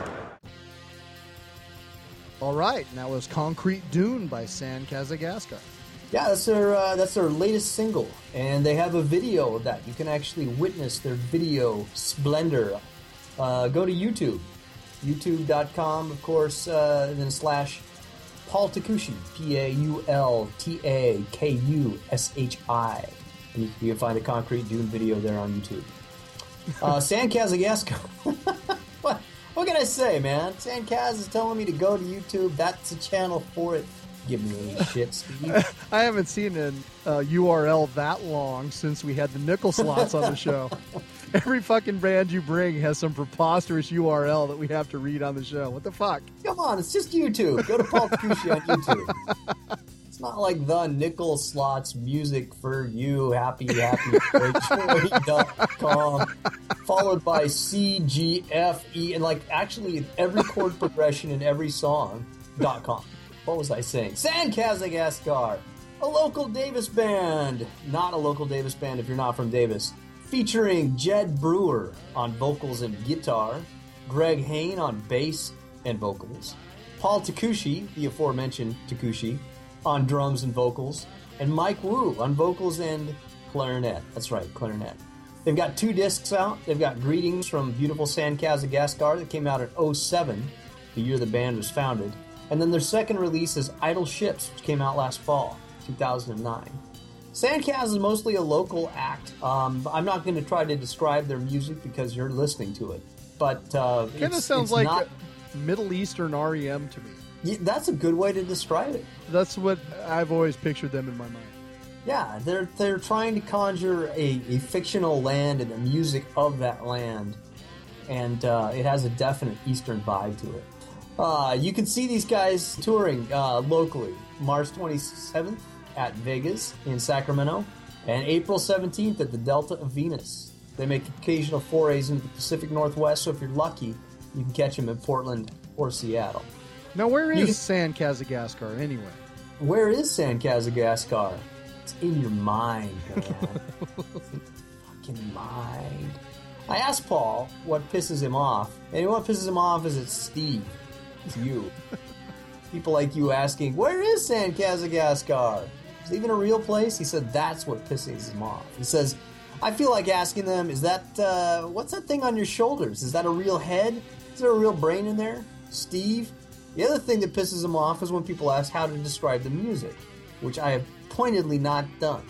[SPEAKER 3] All right, and that was Concrete Dune by San Kazakgascar.
[SPEAKER 5] Yeah, that's their uh, that's their latest single, and they have a video of that. You can actually witness their video splendor. Uh, go to YouTube, YouTube.com, of course, uh, and then slash Paul Takushi, P A U L T A K U S H I, and you, you can find a Concrete Dune video there on YouTube. Uh, San Kazakgascar. what, what can I say, man? San Kaz is telling me to go to YouTube. That's a channel for it. Give me any shit, Steve.
[SPEAKER 3] I haven't seen an uh, URL that long since we had the nickel slots on the show. Every fucking band you bring has some preposterous URL that we have to read on the show. What the fuck?
[SPEAKER 5] Come on, it's just YouTube. Go to Paul Takushi on YouTube. Not like the nickel slots music for you, happy, happy, com, followed by C, G, F, E, and like actually every chord progression in every song, dot com. What was I saying? San Kazakgascar, a local Davis band. Not a local Davis band if you're not from Davis. Featuring Jed Brewer on vocals and guitar, Greg Hain on bass and vocals, Paul Takushi, the aforementioned Takushi, on drums and vocals, and Mike Wu on vocals and clarinet. That's right, clarinet. They've got two discs out. They've got Greetings from Beautiful San Kazakgascar that came out in 07, the year the band was founded. And then their second release is Idle Ships, which came out last fall, 2009. Sandcast is mostly a local act. Um, I'm not going to try to describe their music because you're listening to it. But uh,
[SPEAKER 3] Kind of sounds like
[SPEAKER 5] not-
[SPEAKER 3] Middle Eastern REM to me.
[SPEAKER 5] That's a good way to describe it.
[SPEAKER 3] That's what I've always pictured them in my mind.
[SPEAKER 5] Yeah, they're they're trying to conjure a, a fictional land and the music of that land, and uh, it has a definite Eastern vibe to it. Uh, you can see these guys touring uh, locally, March 27th at Vegas in Sacramento, and April 17th at the Delta of Venus. They make occasional forays into the Pacific Northwest, so if you're lucky, you can catch them in Portland or Seattle.
[SPEAKER 3] Now, where is
[SPEAKER 5] You
[SPEAKER 3] San Kazakgascar anyway?
[SPEAKER 5] Where is San Kazakgascar? It's in your mind, man. It's in your fucking mind. I asked Paul what pisses him off, and what pisses him off is it's Steve. It's you. People like you asking, where is San Kazakgascar? Is it even a real place? He said that's what pisses him off. He says, I feel like asking them, is that, uh, what's that thing on your shoulders? Is that a real head? Is there a real brain in there? Steve? The other thing that pisses him off is when people ask how to describe the music, which I have pointedly not done.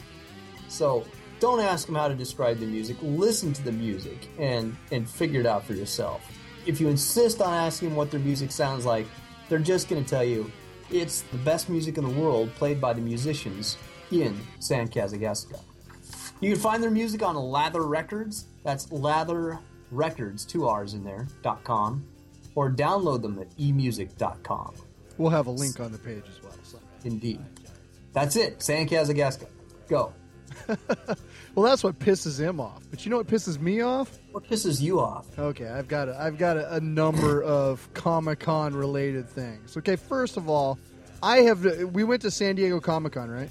[SPEAKER 5] So don't ask them how to describe the music. Listen to the music and and figure it out for yourself. If you insist on asking what their music sounds like, they're just going to tell you it's the best music in the world played by the musicians in San Kazakgascar. You can find their music on Lather Records. That's Lather Records, two R's in there, dot com, or download them at emusic.com.
[SPEAKER 3] We'll have a link on the page as well. So.
[SPEAKER 5] Indeed. That's it. San Kazakgascar. Go.
[SPEAKER 3] Well, that's what pisses him off. But you know what pisses me off?
[SPEAKER 5] What pisses you off?
[SPEAKER 3] Okay, I've got a, I've got a, a number of Comic Con related things. Okay, first of all, I have we went to San Diego Comic Con, right?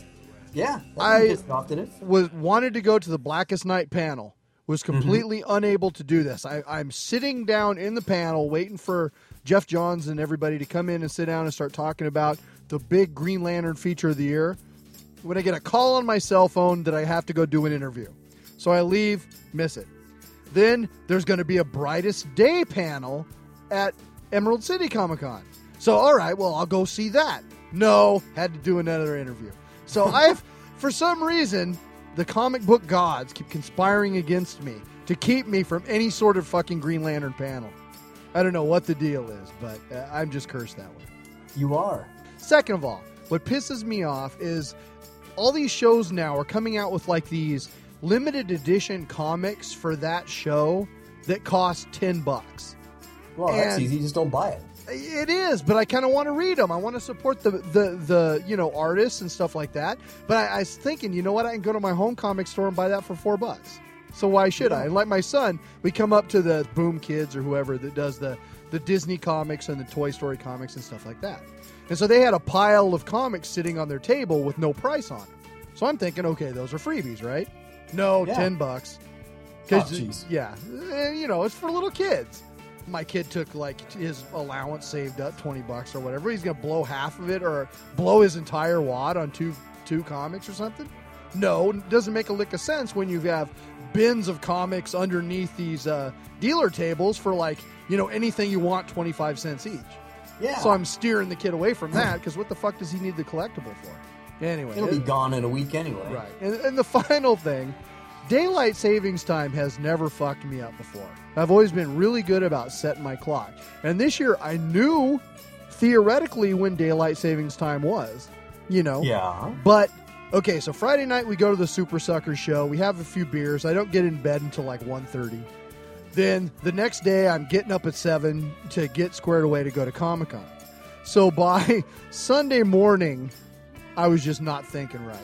[SPEAKER 5] Yeah,
[SPEAKER 3] I
[SPEAKER 5] didn't piss me off, did it?
[SPEAKER 3] was wanted to go to the Blackest Night panel. Was mm-hmm. completely unable to do this. I, I'm sitting down in the panel waiting for Geoff Johns and everybody to come in and sit down and start talking about the big Green Lantern feature of the year. When I get a call on my cell phone that I have to go do an interview, so I leave, miss it. Then there's going to be a brightest day panel at Emerald City Comic Con. So, all right, well, I'll go see that. No, had to do another interview. So, I've, for some reason, the comic book gods keep conspiring against me to keep me from any sort of fucking Green Lantern panel. I don't know what the deal is, but uh, I'm just cursed that way.
[SPEAKER 5] You are.
[SPEAKER 3] Second of all, what pisses me off is all these shows now are coming out with like these limited edition comics for that show that cost 10 bucks.
[SPEAKER 5] Well, that's
[SPEAKER 3] And-
[SPEAKER 5] easy. Just don't buy it.
[SPEAKER 3] It is, but I kind of want to read them. I want to support the, the the you know artists and stuff like that. But I, I was thinking, you know what? I can go to my home comic store and buy that for four bucks. So why should I? And like my son, we come up to the Boom Kids or whoever that does the the Disney comics and the Toy Story comics and stuff like that. And so they had a pile of comics sitting on their table with no price on them. So I'm thinking, okay, those are freebies, right? No,
[SPEAKER 5] Yeah.
[SPEAKER 3] ten bucks.
[SPEAKER 5] Oh,
[SPEAKER 3] 'Cause,
[SPEAKER 5] jeez.
[SPEAKER 3] yeah, eh, you know, it's for little kids. My kid took like his allowance saved up twenty bucks or whatever. He's gonna blow half of it or blow his entire wad on two two comics or something. No, it doesn't make a lick of sense when you have bins of comics underneath these uh, dealer tables for like you know anything you want twenty five cents each.
[SPEAKER 5] Yeah.
[SPEAKER 3] So I'm steering the kid away from that because what the fuck does he need the collectible for? Anyway,
[SPEAKER 5] It'll be gone in a week anyway.
[SPEAKER 3] Right. And, and the final thing daylight savings time has never fucked me up before. I've always been really good about setting my clock. And this year I knew theoretically when daylight savings time was, you know.
[SPEAKER 5] Yeah.
[SPEAKER 3] But okay, so Friday night we go to the Super Sucker show. We have a few beers. I don't get in bed until like 1:30. Then the next day I'm getting up at 7 to get squared away to go to Comic-Con. So by Sunday morning, I was just not thinking right.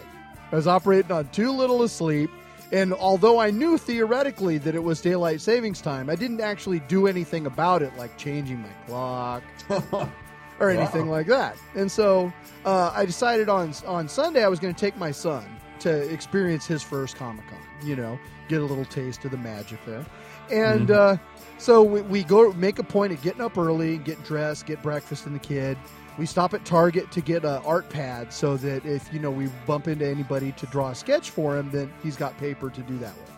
[SPEAKER 3] I was operating on too little asleep. And although I knew theoretically that it was daylight savings time, I didn't actually do anything about it, like changing my clock or anything
[SPEAKER 5] Wow.
[SPEAKER 3] like that. And so uh, I decided on on Sunday I was going to take my son to experience his first Comic Con. You know, get a little taste of the magic there. And
[SPEAKER 5] Mhm.
[SPEAKER 3] uh, so we, we go make a point of getting up early, get dressed, get breakfast in the kid. We stop at Target to get an art pad so that if you know we bump into anybody to draw a sketch for him, then he's got paper to do that with.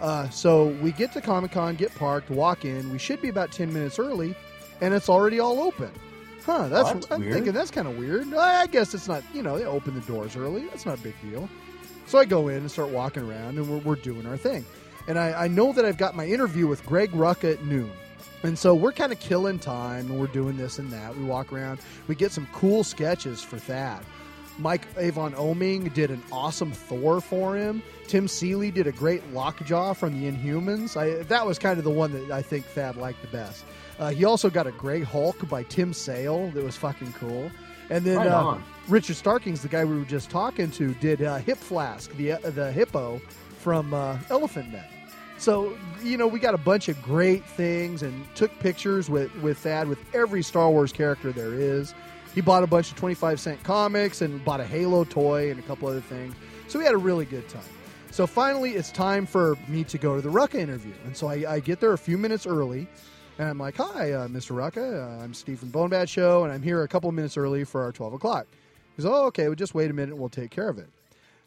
[SPEAKER 3] Uh, so we get to Comic Con, get parked, walk in. We should be about ten minutes early, and it's already all open. Huh? That's,
[SPEAKER 5] That's
[SPEAKER 3] I'm
[SPEAKER 5] weird.
[SPEAKER 3] thinking that's kind of weird. I I guess it's not. You know, they open the doors early. That's not a big deal. So I go in and start walking around, and we're, we're doing our thing. And I, I know that I've got my interview with Greg Rucka at noon. And so we're kind of killing time, and we're doing this and that. We walk around. We get some cool sketches for Thad. Mike Avon Oeming did an awesome Thor for him. Tim Seeley did a great Lockjaw from the Inhumans. I, that was kind of the one that I think Thad liked the best. Uh, he also got a Grey Hulk by Tim Sale that was fucking cool. And then
[SPEAKER 5] Right
[SPEAKER 3] uh. Richard Starkings, the guy we were just talking to, did uh, Hip Flask, the uh, the hippo from uh, Elephantmen. So you know we got a bunch of great things and took pictures with with Thad with every Star Wars character there is. He bought a bunch of twenty five cent comics and bought a Halo toy and a couple other things. So we had a really good time. So finally, it's time for me to go to the Rucka interview, and so I, I get there a few minutes early. And I'm like, "Hi, uh, Mr. Rucka. Uh, I'm Steve from Show, and I'm here a couple minutes early for our 12 o'clock." He goes, "Oh, okay. Well, just wait a minute, and we'll take care of it."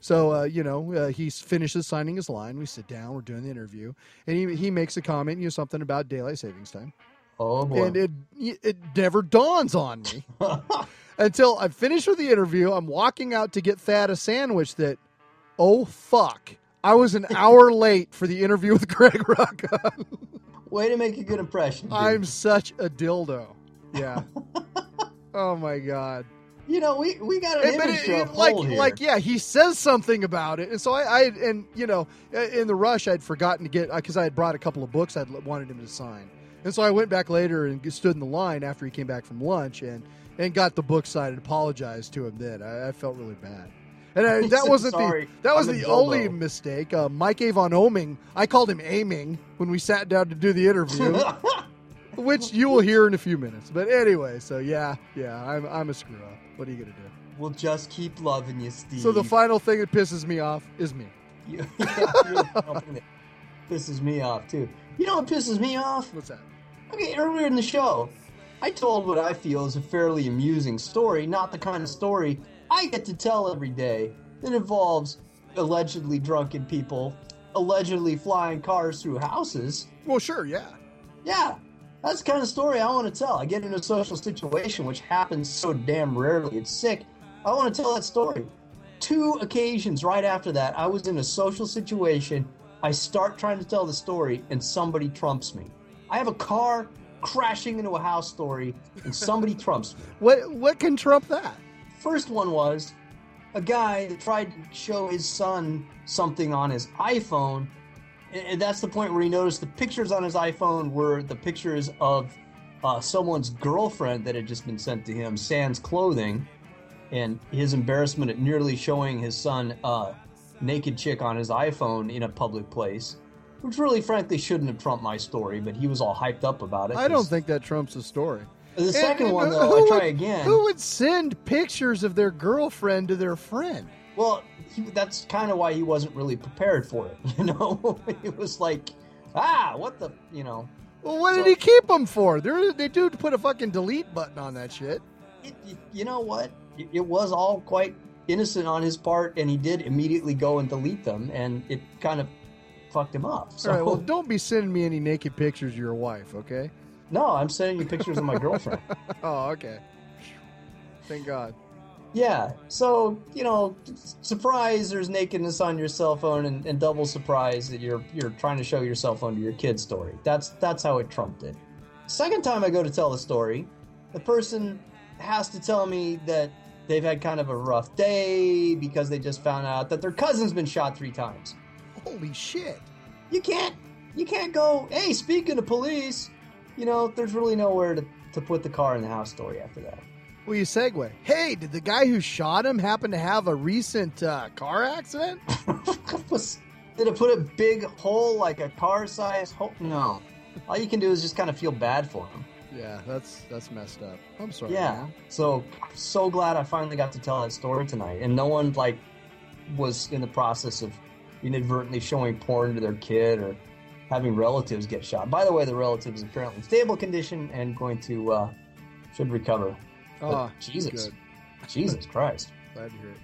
[SPEAKER 3] So, uh, you know, uh, he finishes signing his line. We sit down. We're doing the interview, and he he makes a comment, you know, something about daylight savings time.
[SPEAKER 5] Oh boy.
[SPEAKER 3] And it it never dawns on me until I finish with the interview. I'm walking out to get Thad a sandwich. That, oh fuck, I was an hour late for the interview with Greg Rucka.
[SPEAKER 5] Way to make a good impression. dude.
[SPEAKER 3] I'm such a dildo. Yeah. oh my god.
[SPEAKER 5] You know, we we got an
[SPEAKER 3] but
[SPEAKER 5] image
[SPEAKER 3] it- like,
[SPEAKER 5] here.
[SPEAKER 3] like, yeah, he says something about it, and so I, I and you know, in the rush, I'd forgotten to get because I had brought a couple of books I'd wanted him to sign, and so I went back later and stood in the line after he came back from lunch and and got the book signed and apologized to him. Then I, I felt really bad. And I, that wasn't
[SPEAKER 5] "Sorry,
[SPEAKER 3] the that was
[SPEAKER 5] I'm
[SPEAKER 3] the
[SPEAKER 5] dildo."
[SPEAKER 3] only mistake. Uh, Mike Avon Oeming, I called him Aiming when we sat down to do the interview, which you will hear in a few minutes. But anyway, so yeah, yeah, I'm I'm a screw up. What are you gonna do?
[SPEAKER 5] we'll just keep loving you, Steve.
[SPEAKER 3] So the final thing that pisses me off is me.
[SPEAKER 5] Yeah, you're the company that pisses me off too. You know what pisses me off?
[SPEAKER 3] What's that?
[SPEAKER 5] Okay, earlier in the show, I told what I feel is a fairly amusing story, not the kind of story I get to tell every day that involves allegedly drunken people allegedly flying cars through houses.
[SPEAKER 3] Well, sure, yeah.
[SPEAKER 5] Yeah, that's the kind of story I want to tell. I get in a social situation, which happens so damn rarely, it's sick. I want to tell that story. Two occasions right after that, I was in a social situation. I start trying to tell the story, and somebody trumps me. I have a car crashing into a house story, and somebody trumps me.
[SPEAKER 3] What what can trump that?
[SPEAKER 5] First one was a guy that tried to show his son something on his iPhone. And and that's the point where he noticed the pictures on his iPhone were the pictures of uh, someone's girlfriend that had just been sent to him, sans clothing. And his embarrassment at nearly showing his son a naked chick on his iPhone in a public place, which really, frankly, shouldn't have trumped my story, but he was all hyped up about it.
[SPEAKER 3] I don't think that trumps the story.
[SPEAKER 5] The second
[SPEAKER 3] And-
[SPEAKER 5] one, though, I try
[SPEAKER 3] would-
[SPEAKER 5] again.
[SPEAKER 3] Who would send pictures of their girlfriend to their friend?
[SPEAKER 5] Well, he, that's kind of why he wasn't really prepared for it. You know, it was like, ah, what the, you know.
[SPEAKER 3] Well, what did he keep them for? There, they do put a fucking delete button on that shit.
[SPEAKER 5] It, you, you know what? It, it was all quite innocent on his part, and he did immediately go and delete them, and it kind of fucked him up. So,
[SPEAKER 3] All right, well, don't be sending me any naked pictures of your wife, okay?
[SPEAKER 5] no, I'm sending you pictures of my girlfriend.
[SPEAKER 3] oh, okay. Thank God.
[SPEAKER 5] Yeah, so you know, surprise there's nakedness on your cell phone, and, and double surprise that you're you're trying to show your cell phone to your kid's story. That's that's how it trumped it. Second time I go to tell the story, the person has to tell me that they've had kind of a rough day because they just found out that their cousin's been shot three times.
[SPEAKER 3] Holy shit!
[SPEAKER 5] You can't you can't go. Hey, speaking of police, you know, there's really nowhere to to put the car in the house story after that.
[SPEAKER 3] Well, you segue. Hey, did the guy who shot him happen to have a recent uh, car accident?
[SPEAKER 5] Was- Did it put a big hole like a car size hole? No. All you can do is just kind of feel bad for him.
[SPEAKER 3] Yeah, that's that's messed up. I'm sorry.
[SPEAKER 5] Yeah.
[SPEAKER 3] man.
[SPEAKER 5] So I'm so glad I finally got to tell that story tonight, and no one like was in the process of inadvertently showing porn to their kid or having relatives get shot. By the way, the relative is apparently in stable condition and going to uh, should recover. But
[SPEAKER 3] Ah,
[SPEAKER 5] Jesus,
[SPEAKER 3] good.
[SPEAKER 5] Jesus Christ.
[SPEAKER 3] Glad to hear it.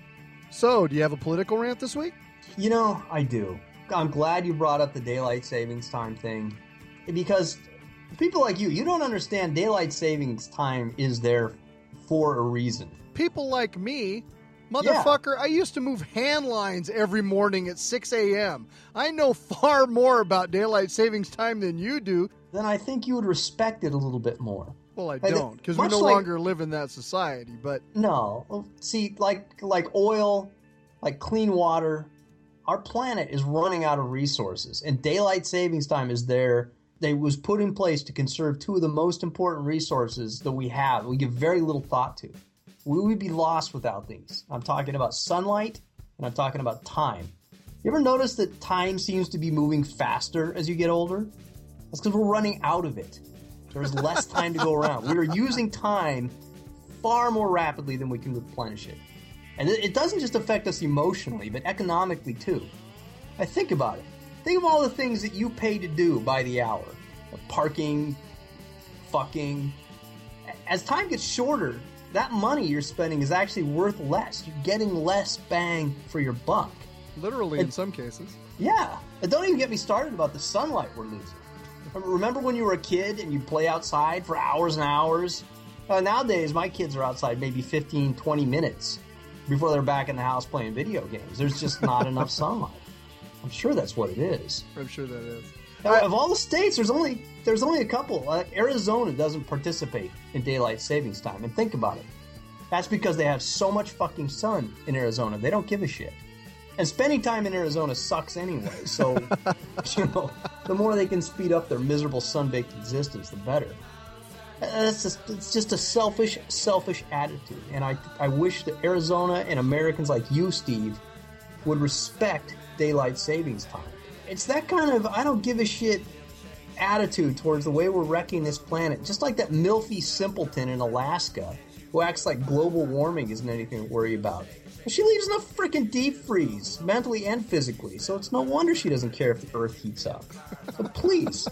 [SPEAKER 3] So, do you have a political rant this week?
[SPEAKER 5] You know, I do. I'm glad you brought up the daylight savings time thing because people like you, you don't understand daylight savings time is there for a reason.
[SPEAKER 3] People like me, motherfucker, I used to move hand lines every morning at 6 a.m. I know far more about daylight savings time than you do.
[SPEAKER 5] Then I think you would respect it a little bit more.
[SPEAKER 3] Well, I don't, because we no
[SPEAKER 5] like-
[SPEAKER 3] longer live in that society. But
[SPEAKER 5] No, well, see, like like oil, like clean water, our planet is running out of resources, and daylight savings time is there. They was put in place to conserve two of the most important resources that we have. We give very little thought to. We would be lost without these. I'm talking about sunlight, and I'm talking about time. You ever notice that time seems to be moving faster as you get older? That's because we're running out of it. There's less time to go around. We are using time far more rapidly than we can replenish it. And it doesn't just affect us emotionally, but economically too. I think about it. Think of all the things that you pay to do by the hour parking, fucking. As time gets shorter, that money you're spending is actually worth less. You're getting less bang for your buck.
[SPEAKER 3] literally, in some cases.
[SPEAKER 5] Yeah, and don't even get me started about the sunlight we're losing. Remember when you were a kid and you'd play outside for hours and hours? Uh, nowadays, my kids are outside maybe 15, 20 minutes before they're back in the house playing video games. There's just not enough sunlight. I'm sure that's what it is.
[SPEAKER 3] I'm sure that is.
[SPEAKER 5] Now, of all the states, there's only there's only a couple. Like Arizona doesn't participate in daylight savings time, and think about it. That's because they have so much fucking sun in Arizona. They don't give a shit. And spending time in Arizona sucks anyway. So, you know, the more they can speed up their miserable sun-baked existence, the better. Uh, That's just, it's just a selfish, selfish attitude. And I, I wish that Arizona and Americans like you, Steve, would respect daylight savings time. It's that kind of I don't give a shit attitude towards the way we're wrecking this planet. Just like that milfy simpleton in Alaska who acts like global warming isn't anything to worry about. She leaves in a freaking deep freeze, mentally and physically, so it's no wonder she doesn't care if the earth heats up. So please,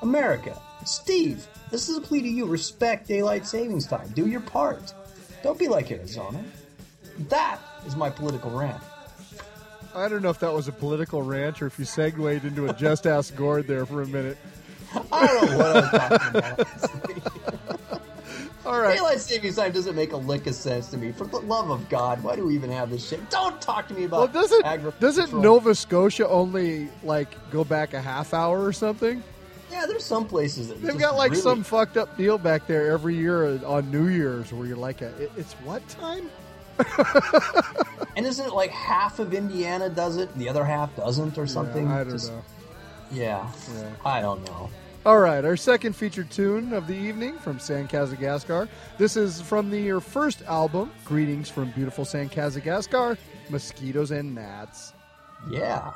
[SPEAKER 5] America, Steve, this is a plea to you. Respect daylight savings time. Do your part. Don't be like Arizona. That is my political rant.
[SPEAKER 3] I don't know if that was a political rant or if you segued into a just ask Gord there for a minute.
[SPEAKER 5] I don't know what I'm talking about.
[SPEAKER 3] All right.
[SPEAKER 5] Daylight savings time doesn't make a lick of sense to me. For the love of God, why do we even have this shit? Don't talk to me about.
[SPEAKER 3] Well,
[SPEAKER 5] doesn't
[SPEAKER 3] doesn't Nova Scotia only like go back a half hour or something?
[SPEAKER 5] Yeah, there's some places that
[SPEAKER 3] They've got like
[SPEAKER 5] really-
[SPEAKER 3] some fucked up deal back there every year on New Year's where you're like, a, it's what time?
[SPEAKER 5] And isn't it like half of Indiana does it, and the other half doesn't, or something?
[SPEAKER 3] I don't
[SPEAKER 5] Just-
[SPEAKER 3] know.
[SPEAKER 5] Yeah, I don't know.
[SPEAKER 3] All right, our second featured tune of the evening from San Kazakgascar. This is from their first album, Greetings from Beautiful San Kazakgascar, Mosquitoes and Gnats.
[SPEAKER 5] Yeah.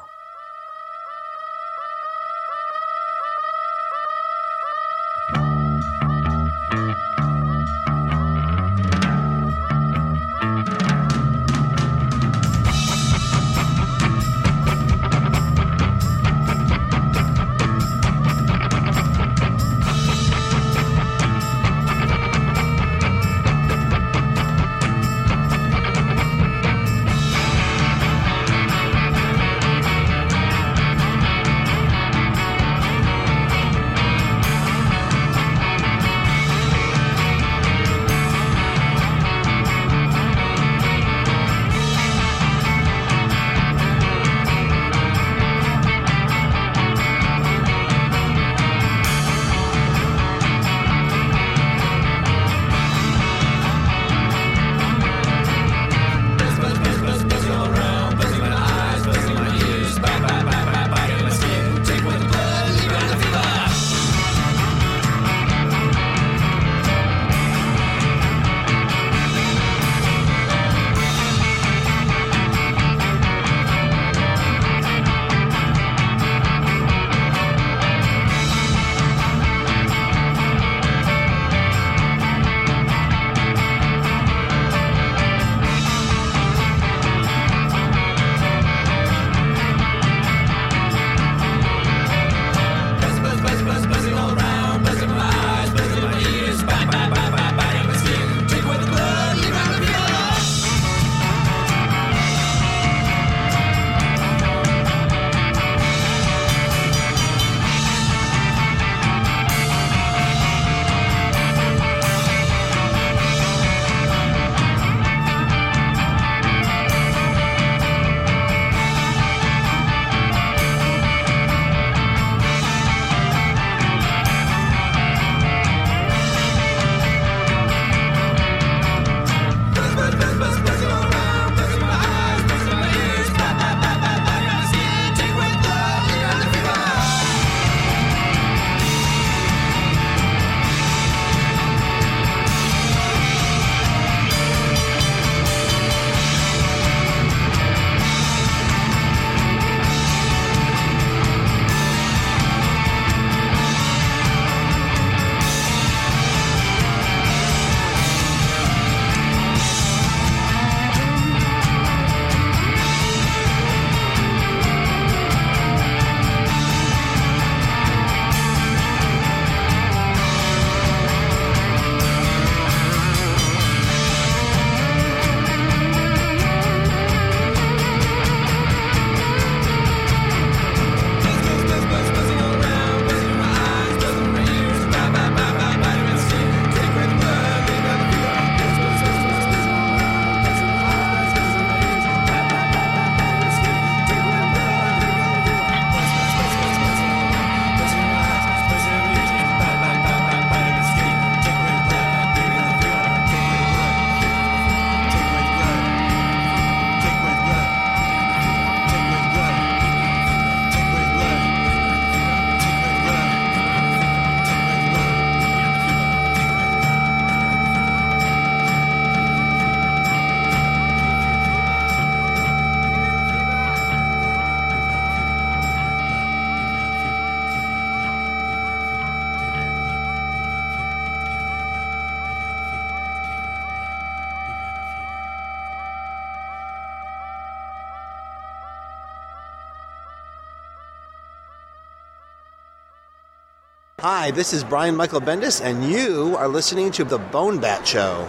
[SPEAKER 10] Hi, this is Brian Michael Bendis, and you are listening to The BoneBat Show.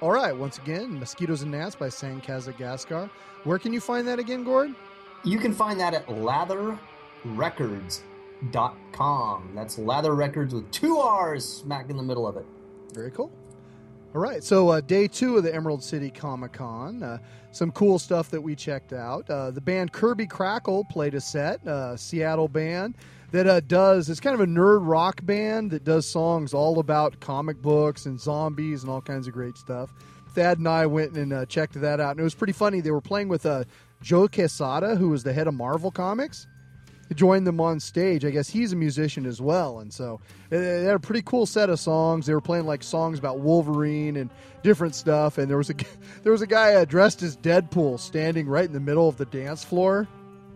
[SPEAKER 3] All right, once again, Mosquitoes and Gnats by San Kazakgascar. Where can you find that again, Gord?
[SPEAKER 5] You can find that at latherrecords.com. That's Lather Records with two R's smack in the middle of it.
[SPEAKER 3] Very cool. All right, so uh, day two of the Emerald City Comic Con. Uh, some cool stuff that we checked out. Uh, the band Kirby Krackle played a set, uh, Seattle band that uh, does, it's kind of a nerd rock band that does songs all about comic books and zombies and all kinds of great stuff. Thad and I went and uh, checked that out, and it was pretty funny. They were playing with uh, Joe Quesada, who was the head of Marvel Comics. He joined them on stage. I guess he's a musician as well, and so they they had a pretty cool set of songs. They were playing like songs about Wolverine and different stuff. And there was a there was a guy uh, dressed as Deadpool standing right in the middle of the dance floor.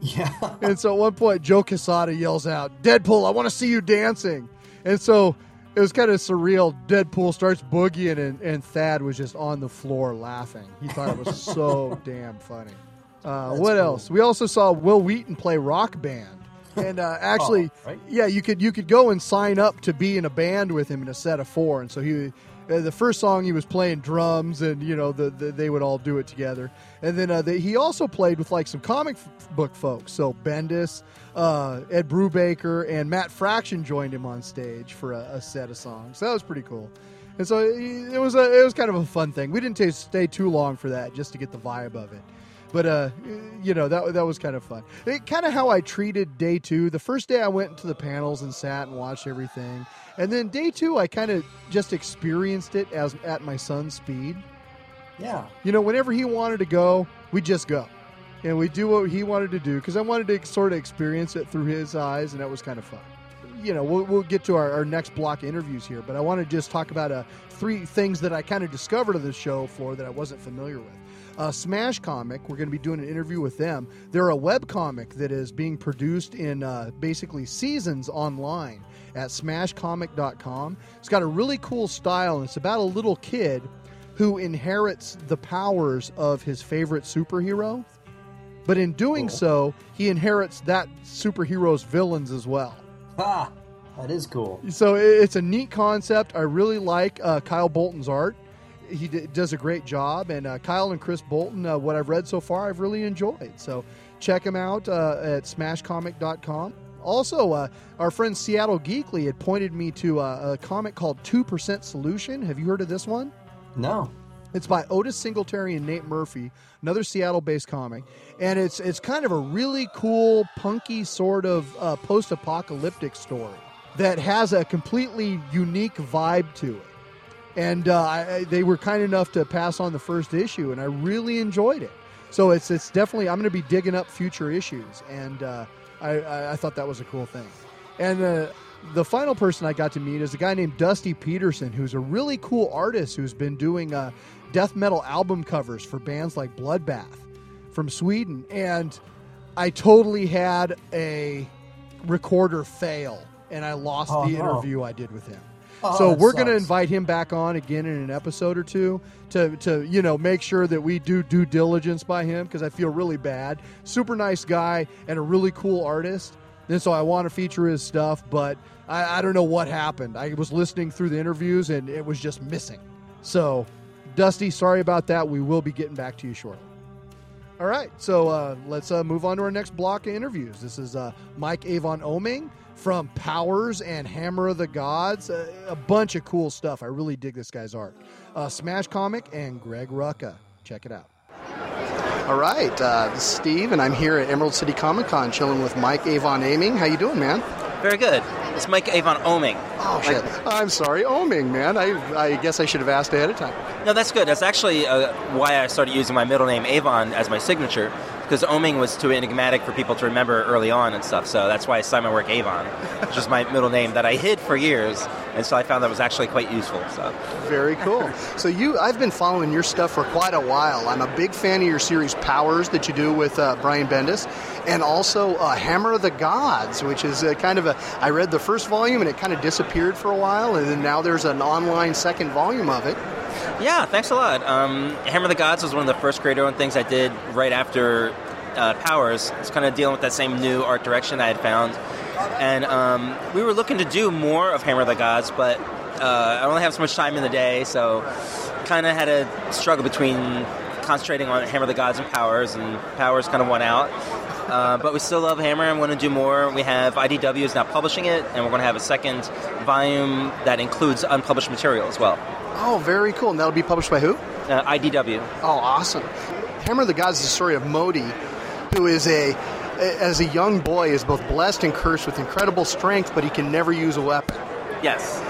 [SPEAKER 5] Yeah.
[SPEAKER 3] And so at one point, Joe Quesada yells out, "Deadpool, I want to see you dancing!" And so it was kind of surreal. Deadpool starts boogieing, and, and Thad was just on the floor laughing. He thought it was so damn funny. Uh, what
[SPEAKER 5] cool.
[SPEAKER 3] else? We also saw Wil Wheaton play Rock Band, and uh, actually,
[SPEAKER 5] Oh, right?
[SPEAKER 3] yeah, you could you could go and sign up to be in a band with him in a set of four. And so he, the first song he was playing drums, and you know the, the they would all do it together. And then uh, the, he also played with like some comic f- book folks. So Bendis, uh, Ed Brubaker, and Matt Fraction joined him on stage for a, a set of songs. So that was pretty cool. And so it was a it was kind of a fun thing. We didn't ta stay too long for that just to get the vibe of it. But uh, you know that that was kind of fun. It kind of how I treated day two. The first day I went into the panels and sat and watched everything, and then day two I kind of just experienced it as at my son's speed.
[SPEAKER 5] Yeah.
[SPEAKER 3] You know, whenever he wanted to go, we just go, and we do what he wanted to do because I wanted to sort of experience it through his eyes, and that was kind of fun. You know, we'll, we'll get to our, our next block of interviews here, but I want to just talk about uh, three things that I kind of discovered of the show for that I wasn't familiar with. Uh, Smash Comic, we're going to be doing an interview with them. They're a web comic that is being produced in uh, basically seasons online at smashcomic.com. It's got a really cool style, and it's about a little kid who inherits the powers of his favorite superhero. But in doing so, he inherits that superhero's villains as well.
[SPEAKER 5] Ha! That is cool.
[SPEAKER 3] So it's a neat concept. I really like uh, Kyle Bolton's art. He d- does a great job, and uh, Kyle and Chris Bolton, uh, what I've read so far, I've really enjoyed. So check him out uh, at smashcomic.com. Also, uh, our friend Seattle Geekly had pointed me to uh, a comic called 2% Solution. Have you heard of this one?
[SPEAKER 5] No.
[SPEAKER 3] It's by Otis Singletary and Nate Murphy, another Seattle-based comic, and it's it's kind of a really cool, punky sort of uh, post-apocalyptic story that has a completely unique vibe to it. And uh, I- they were kind enough to pass on the first issue, and I really enjoyed it. So it's it's definitely I'm going to be digging up future issues, and uh, I, I I thought that was a cool thing. And uh, the final person I got to meet is a guy named Dusty Peterson, who's a really cool artist who's been doing uh, death metal album covers for bands like Bloodbath from Sweden. And I totally had a recorder fail, and I lost
[SPEAKER 5] Oh,
[SPEAKER 3] the interview I did with him.
[SPEAKER 5] Oh,
[SPEAKER 3] so we're going to invite him back on again in an episode or two to, to you know make sure that we do due diligence by him because I feel really bad. Super nice guy and a really cool artist, and so I want to feature his stuff, but I, I don't know what happened. I was listening through the interviews and it was just missing. So, Dusty, sorry about that. We will be getting back to you shortly. All right, so uh, let's uh, move on to our next block of interviews. This is uh, Mike Avon Oeming from Powers and Hammer of the Gods. Uh, a bunch of cool stuff. I really dig this guy's art. Uh, Smash Comic and Greg Rucka. Check it out.
[SPEAKER 11] All right, uh, this is Steve, and I'm here at Emerald City Comic Con chilling with Mike Avon Aming. How you doing, man?
[SPEAKER 12] Very good. It's Mike Avon Oeming.
[SPEAKER 11] Oh shit! I'm sorry, Oeming, man. I I guess I should have asked ahead of time.
[SPEAKER 12] No, that's good. That's actually uh, why I started using my middle name Avon as my signature, because Oeming was too enigmatic for people to remember early on and stuff. So that's why I signed my work Avon, which is my middle name that I hid for years, and so I found that was actually quite useful. So
[SPEAKER 11] Very cool. so you, I've been following your stuff for quite a while. I'm a big fan of your series Powers that you do with uh, Brian Bendis, and also uh, Hammer of the Gods, which is uh, kind of a. I read the first volume and it kind of disappeared for a while, and then now there's an online second volume of it.
[SPEAKER 12] yeah, thanks a lot. Um, Hammer of the Gods was one of the first creator-owned things I did right after uh, Powers. It's kind of dealing with that same new art direction I had found. And um, we were looking to do more of Hammer of the Gods, but uh, I only have so much time in the day, so kind of had a struggle between concentrating on Hammer of the Gods and Powers, and Powers kind of won out. Uh, but we still love Hammer and want to do more. We have IDW is now publishing it, and we're going to have a second volume that includes unpublished material as well.
[SPEAKER 3] Oh, very cool. And that'll be published by who?
[SPEAKER 12] Uh, IDW.
[SPEAKER 3] Oh, awesome. Hammer of the Gods is the story of Modi, who is a, as a young boy, is both blessed and cursed with incredible strength, but he can never use a weapon.
[SPEAKER 12] Yes.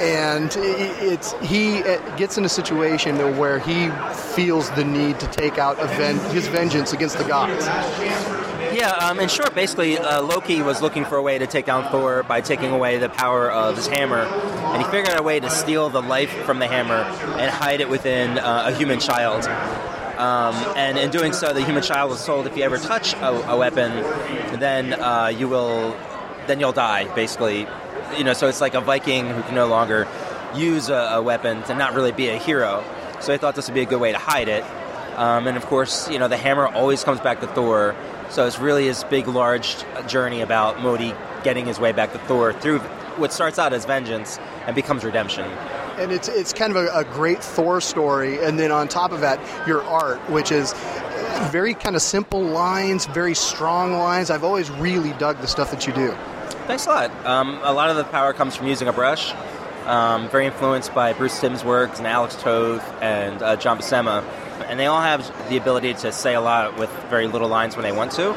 [SPEAKER 3] And it's he uh, gets in a situation where he feels the need to take out ven- his vengeance against the gods.
[SPEAKER 12] Yeah, um, in short, basically, uh, Loki was looking for a way to take down Thor by taking away the power of his hammer, and he figured out a way to steal the life from the hammer and hide it within uh, a human child. Um, and in doing so, the human child was told if you ever touch a, a weapon, then uh, you will, then you'll die. Basically, you know. So it's like a Viking who can no longer use a, a weapon to not really be a hero. So I thought this would be a good way to hide it. Um, and of course, you know, the hammer always comes back to Thor. So it's really his big, large journey about Modi getting his way back to Thor through what starts out as vengeance and becomes redemption.
[SPEAKER 3] And it's it's kind of a, a great Thor story, and then on top of that, your art, which is very kind of simple lines, very strong lines. I've always really dug the stuff that you do.
[SPEAKER 12] Thanks a lot. Um, a lot of the power comes from using a brush. Um, very influenced by Bruce Timm's works and Alex Toth and uh, John Buscema. And they all have the ability to say a lot with very little lines when they want to.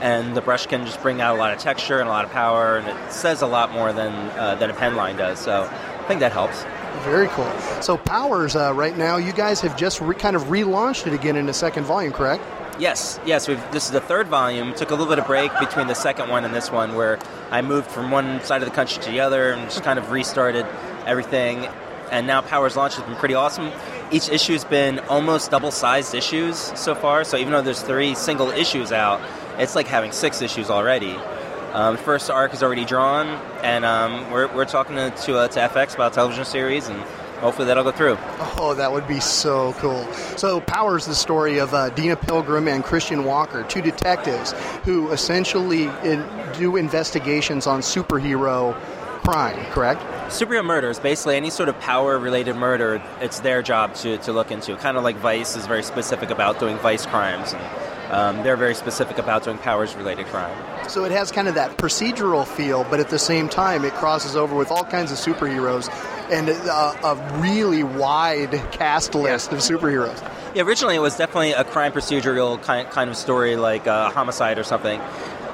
[SPEAKER 12] And the brush can just bring out a lot of texture and a lot of power, and it says a lot more than, uh, than a pen line does. So I think that helps.
[SPEAKER 3] Very cool. So Powers, uh, right now, you guys have just re- kind of relaunched it again in a second volume, correct?
[SPEAKER 12] Yes, yes. We've, this is the third volume. Took a little bit of break between the second one and this one, where I moved from one side of the country to the other and just kind of restarted everything. And now Powers Launch has been pretty awesome. Each issue's been almost double-sized issues so far. So even though there's three single issues out, it's like having six issues already. Um, the first arc is already drawn, and um, we're, we're talking to to, uh, to FX about a television series, and hopefully that'll go through.
[SPEAKER 3] Oh, that would be so cool. So, Powers, is the story of uh, Deena Pilgrim and Christian Walker, two detectives who essentially in, do investigations on superhero crime, correct?
[SPEAKER 12] Superhero murders, basically any sort of power related murder, it's their job to, to look into. Kind of like Vice is very specific about doing Vice crimes, and um, they're very specific about doing powers related crime.
[SPEAKER 3] So, it has kind of that procedural feel, but at the same time, it crosses over with all kinds of superheroes and a, a really wide cast list of superheroes.
[SPEAKER 12] Yeah, originally it was definitely a crime procedural kind, kind of story like a Homicide or something.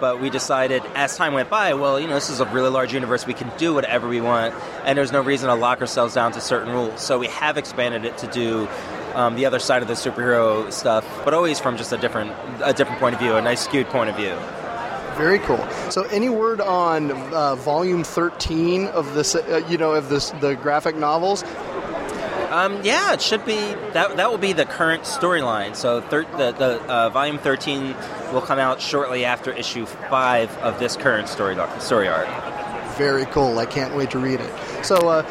[SPEAKER 12] But we decided as time went by, well, you know, this is a really large universe. We can do whatever we want, and there's no reason to lock ourselves down to certain rules. So we have expanded it to do um, the other side of the superhero stuff, but always from just a different, a different point of view, a nice skewed point of view.
[SPEAKER 3] Very cool. So, any word on uh, volume thirteen of this? Uh, you know, of this the graphic novels?
[SPEAKER 12] Um, yeah, it should be that. That will be the current storyline. So thir- the the uh, volume thirteen will come out shortly after issue five of this current story story arc.
[SPEAKER 3] Very cool. I can't wait to read it. So, uh,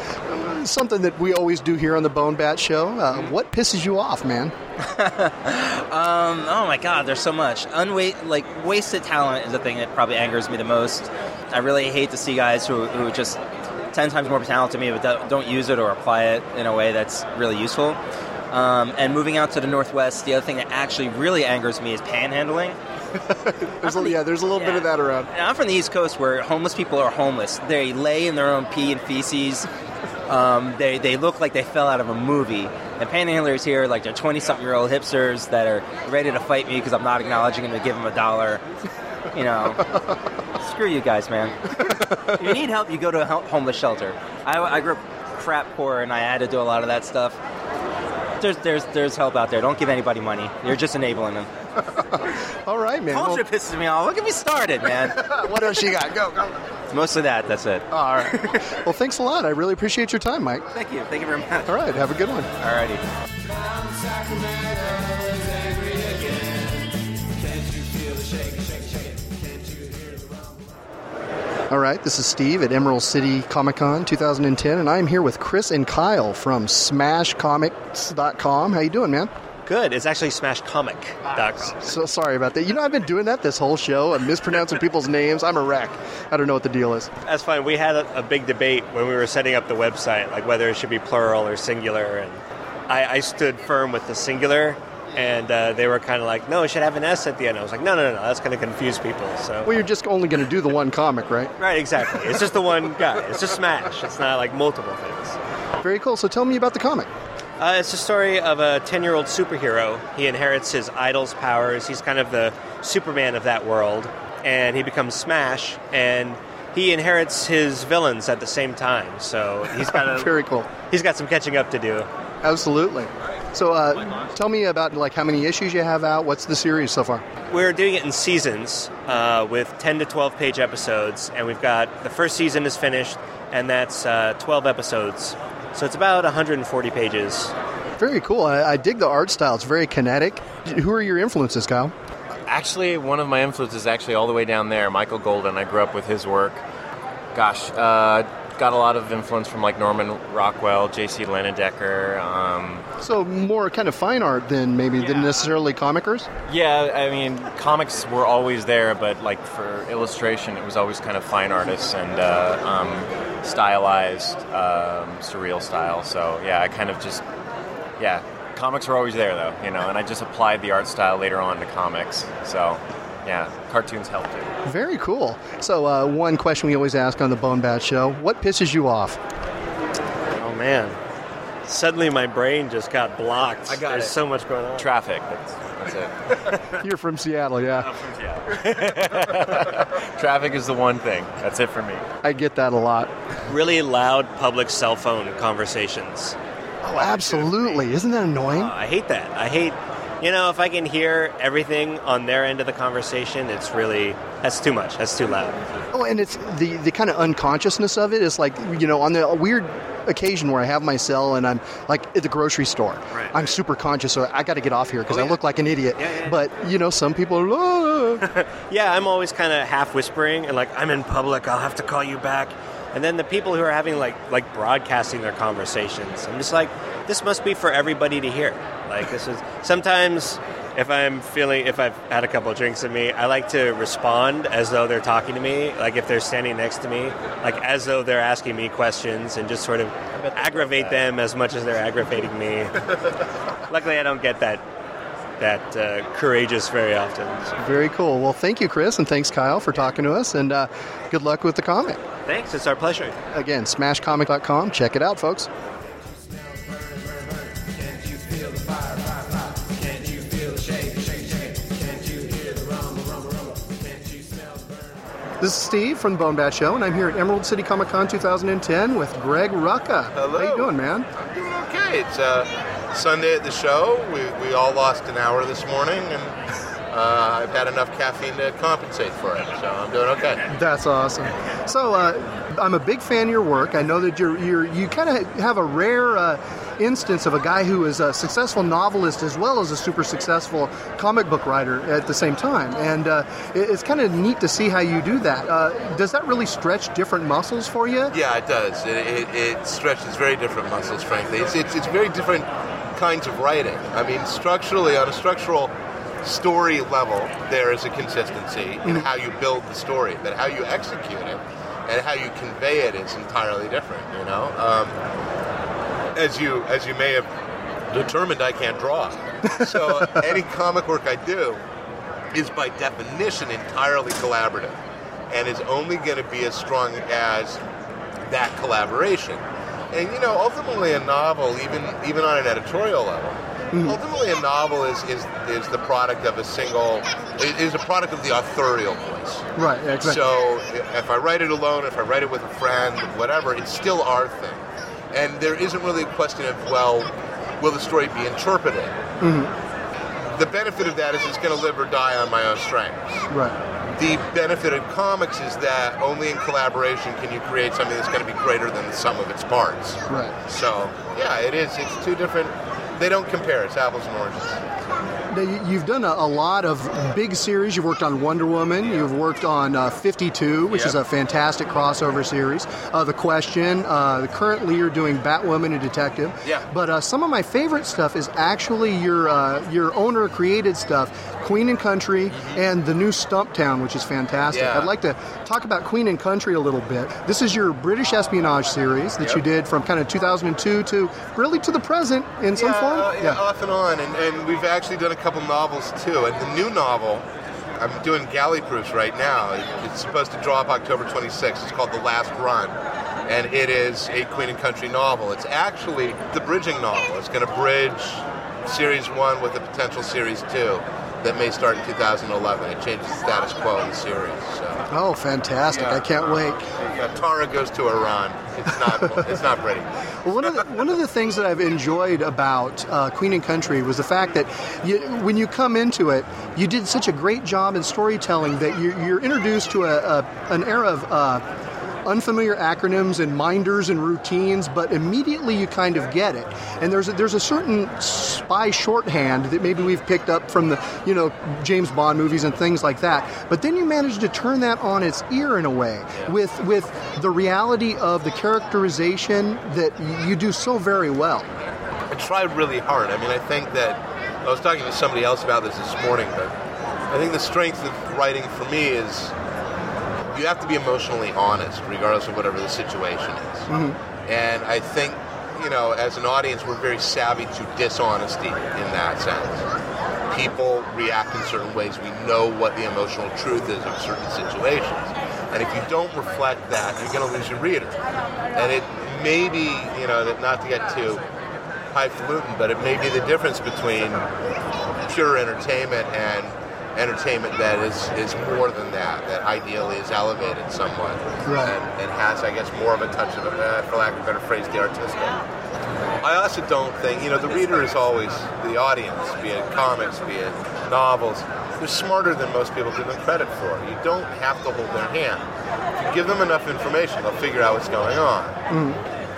[SPEAKER 3] something that we always do here on the BoneBat Show. Uh, what pisses you off, man?
[SPEAKER 12] Um, oh my God, there's so much. Unwa- like wasted talent is the thing that probably angers me the most. I really hate to see guys who who just ten times more talented than me, but don't- use it or apply it in a way that's really useful. Um, and moving out to the northwest, the other thing that actually really angers me is panhandling.
[SPEAKER 3] There's a, yeah, there's a little bit of that around.
[SPEAKER 12] And I'm from the East Coast where homeless people are homeless. They lay in their own pee and feces. Um, they, they look like they fell out of a movie. And panhandlers here, like they're 20 something year old hipsters that are ready to fight me because I'm not acknowledging them to give them a dollar. You know, screw you guys, man. if you need help, you go to a homeless shelter. I, I grew up crap poor and I had to do a lot of that stuff. There's, there's, there's help out there. Don't give anybody money. You're just enabling them.
[SPEAKER 3] All right, man.
[SPEAKER 12] Culture pisses me off. Look at me started, man.
[SPEAKER 3] what else you got? Go, go.
[SPEAKER 12] Mostly that. That's it.
[SPEAKER 3] All right. well, thanks a lot. I really appreciate your time, Mike.
[SPEAKER 12] Thank you. Thank you very much.
[SPEAKER 3] All right. Have a good one.
[SPEAKER 12] Alrighty.
[SPEAKER 3] All right. This is Steve at Emerald City Comic Con 2010, and I'm here with Chris and Kyle from SmashComics.com. How you doing, man?
[SPEAKER 13] Good. It's actually smashcomic.com.
[SPEAKER 3] So sorry about that. You know, I've been doing that this whole show. I'm mispronouncing people's names. I'm a wreck. I don't know what the deal is.
[SPEAKER 13] That's fine. We had a, a big debate when we were setting up the website, like whether it should be plural or singular. And I, I stood firm with the singular, and uh, they were kind of like, no, it should have an S at the end. I was like, no, no, no, no that's going to confuse people. So
[SPEAKER 3] Well, you're just only going to do the one comic, right?
[SPEAKER 13] Right, exactly. It's just the one guy. It's just Smash. It's not like multiple things.
[SPEAKER 3] Very cool. So tell me about the comic.
[SPEAKER 13] Uh, it's a story of a 10 year old superhero. He inherits his idol's powers. He's kind of the Superman of that world. And he becomes Smash, and he inherits his villains at the same time. So he's got a,
[SPEAKER 3] Very cool.
[SPEAKER 13] He's got some catching up to do.
[SPEAKER 3] Absolutely. So uh, tell me about like how many issues you have out. What's the series so far?
[SPEAKER 13] We're doing it in seasons uh, with 10 to 12 page episodes, and we've got the first season is finished, and that's uh, 12 episodes. So it's about 140 pages.
[SPEAKER 3] Very cool. I, I dig the art style. It's very kinetic. Who are your influences, Kyle?
[SPEAKER 14] Actually, one of my influences is actually all the way down there, Michael Golden. I grew up with his work. Gosh, uh, got a lot of influence from like Norman Rockwell, J.C. Leyendecker. Um,
[SPEAKER 3] So more kind of fine art than maybe than necessarily comicers.
[SPEAKER 14] yeah, I mean, comics were always there, but like for illustration, it was always kind of fine artists and uh, um, stylized, um, surreal style. So yeah, I kind of just yeah, comics were always there though, you know, and I just applied the art style later on to comics. So yeah, cartoons helped too.
[SPEAKER 3] Very cool. So uh, one question we always ask on the BoneBat Show: What pisses you off?
[SPEAKER 13] Oh, man. Suddenly my brain just got blocked.
[SPEAKER 14] I got
[SPEAKER 13] There's
[SPEAKER 14] it.
[SPEAKER 13] so much going on.
[SPEAKER 14] Traffic. That's, that's it.
[SPEAKER 3] You're from Seattle, yeah. I'm from Seattle.
[SPEAKER 14] Traffic is the one thing. That's it for me.
[SPEAKER 3] I get that a lot.
[SPEAKER 13] Really loud public cell phone conversations.
[SPEAKER 3] Oh, absolutely. Isn't that annoying?
[SPEAKER 13] Uh, I hate that. I hate, you know, if I can hear everything on their end of the conversation, it's really, that's too much. That's too loud.
[SPEAKER 3] Oh, and it's the the kind of unconsciousness of it is like you know on the weird occasion where I have my cell and I'm like at the grocery store. I'm super conscious, so I got to get off here because I look like an idiot. Yeah, yeah, But you know, some people are. "Ah."
[SPEAKER 13] Yeah, I'm always kind of half whispering and like, I'm in public, I'll have to call you back. And then the people who are having like like broadcasting their conversations, I'm just like, this must be for everybody to hear. Like this is sometimes if I'm feeling if I've had a couple of drinks in me, I like to respond as though they're talking to me, like if they're standing next to me, like as though they're asking me questions and just sort of aggravate them as much as they're aggravating me. Luckily, I don't get that that uh, courageous very often. so.
[SPEAKER 3] Very cool. Well, thank you, Chris, and thanks, Kyle, for talking to us, and uh, good luck with the comic.
[SPEAKER 13] Thanks, it's our pleasure.
[SPEAKER 3] Again, smashcomic.com. Check it out, folks. This is Steve from the BoneBat Show, and I'm here at Emerald City Comic Con 2010 with Greg Rucka.
[SPEAKER 9] Hello.
[SPEAKER 3] How you doing, man?
[SPEAKER 9] I'm doing okay. It's uh, Sunday at the show. We, we all lost an hour this morning, and uh, I've had enough caffeine to compensate for it, so I'm doing okay.
[SPEAKER 3] That's awesome. So, uh, I'm a big fan of your work. I know that you're, you're you kind of have a rare uh, instance of a guy who is a successful novelist as well as a super successful comic book writer at the same time, and uh, it- it's kind of neat to see how you do that. Uh, does that really stretch different muscles for you?
[SPEAKER 9] Yeah, it does. It, it, it stretches very different muscles, frankly. It's, it's, it's very different kinds of writing. I mean, structurally, on a structural story level, there is a consistency in
[SPEAKER 3] Mhm.
[SPEAKER 9] how you build the story, but how you execute it and how you convey it is entirely different. You know, um, as you as you may have determined, I can't draw, so any comic work I do is by definition entirely collaborative and is only going to be as strong as that collaboration. And you know, ultimately, a novel, even even on an editorial level, hmm. ultimately a novel is, is is the product of a single, is a product of the authorial voice.
[SPEAKER 3] Right. Exactly.
[SPEAKER 9] So if I write it alone, if I write it with a friend, whatever, it's still our thing. And there isn't really a question of well, will the story be interpreted?
[SPEAKER 3] Mhm.
[SPEAKER 9] The benefit of that is it's going to live or die on my own strengths.
[SPEAKER 3] Right.
[SPEAKER 9] The benefit of comics is that only in collaboration can you create something that's going to be greater than the sum of its parts.
[SPEAKER 3] Right.
[SPEAKER 9] So, yeah, it is. It's two different. They don't compare. It's apples and oranges.
[SPEAKER 3] You've done a, a lot of big series. You've worked on Wonder Woman. You've worked on uh, 52, which is a fantastic crossover series. Uh, the Question. Uh, currently, you're doing Batwoman and Detective.
[SPEAKER 9] Yeah.
[SPEAKER 3] But uh, some of my favorite stuff is actually your uh, your owner created stuff, Queen and Country, and the new Stumptown, which is fantastic.
[SPEAKER 9] Mm-hmm. Yeah.
[SPEAKER 3] I'd like to talk about Queen and Country a little bit. This is your British espionage series that you did from kind of 2002 to really to the present in some
[SPEAKER 9] yeah,
[SPEAKER 3] form.
[SPEAKER 9] uh, yeah, off and on, and, and we've actually done a couple novels too. And the new novel, I'm doing galley proofs right now. It's supposed to drop October 26th. It's called The Last Run, and it is a Queen and Country novel. It's actually the bridging novel. It's going to bridge series one with a potential series two that may start in 2011. It changes the status quo in the series. So.
[SPEAKER 3] Oh, fantastic!
[SPEAKER 9] Yeah.
[SPEAKER 3] I can't wait.
[SPEAKER 9] Yeah, Tara goes to Iran. It's not. it's not Brady.
[SPEAKER 3] Well, one of the, one of the things that I've enjoyed about uh, Queen and Country was the fact that you, when you come into it, you did such a great job in storytelling that you're, you're introduced to a, a an era of. Uh, Unfamiliar acronyms and minders and routines, but immediately you kind of get it. And there's a, there's a certain spy shorthand that maybe we've picked up from the you know James Bond movies and things like that. But then you manage to turn that on its ear in a way with with the reality of the characterization that you do so very well.
[SPEAKER 9] I tried really hard. I mean, I think that I was talking to somebody else about this this morning, but I think the strength of writing for me is you have to be emotionally honest, regardless of whatever the situation is. Mm-hmm. And I think, you know, as an audience, we're very savvy to dishonesty in that sense. People react in certain ways. We know what the emotional truth is of certain situations. And if you don't reflect that, you're going to lose your reader. And it may be, you know, that not to get too highfalutin, but it may be the difference between pure entertainment and entertainment that is, is more than that, that ideally is elevated somewhat.
[SPEAKER 3] Right.
[SPEAKER 9] And, and has, I guess, more of a touch of, uh, for lack of a better phrase, the artistic. I also don't think, you know, the reader is always the audience, be it comics, be it novels. They're smarter than most people give them credit for. You don't have to hold their hand. If you give them enough information, they'll figure out what's going on.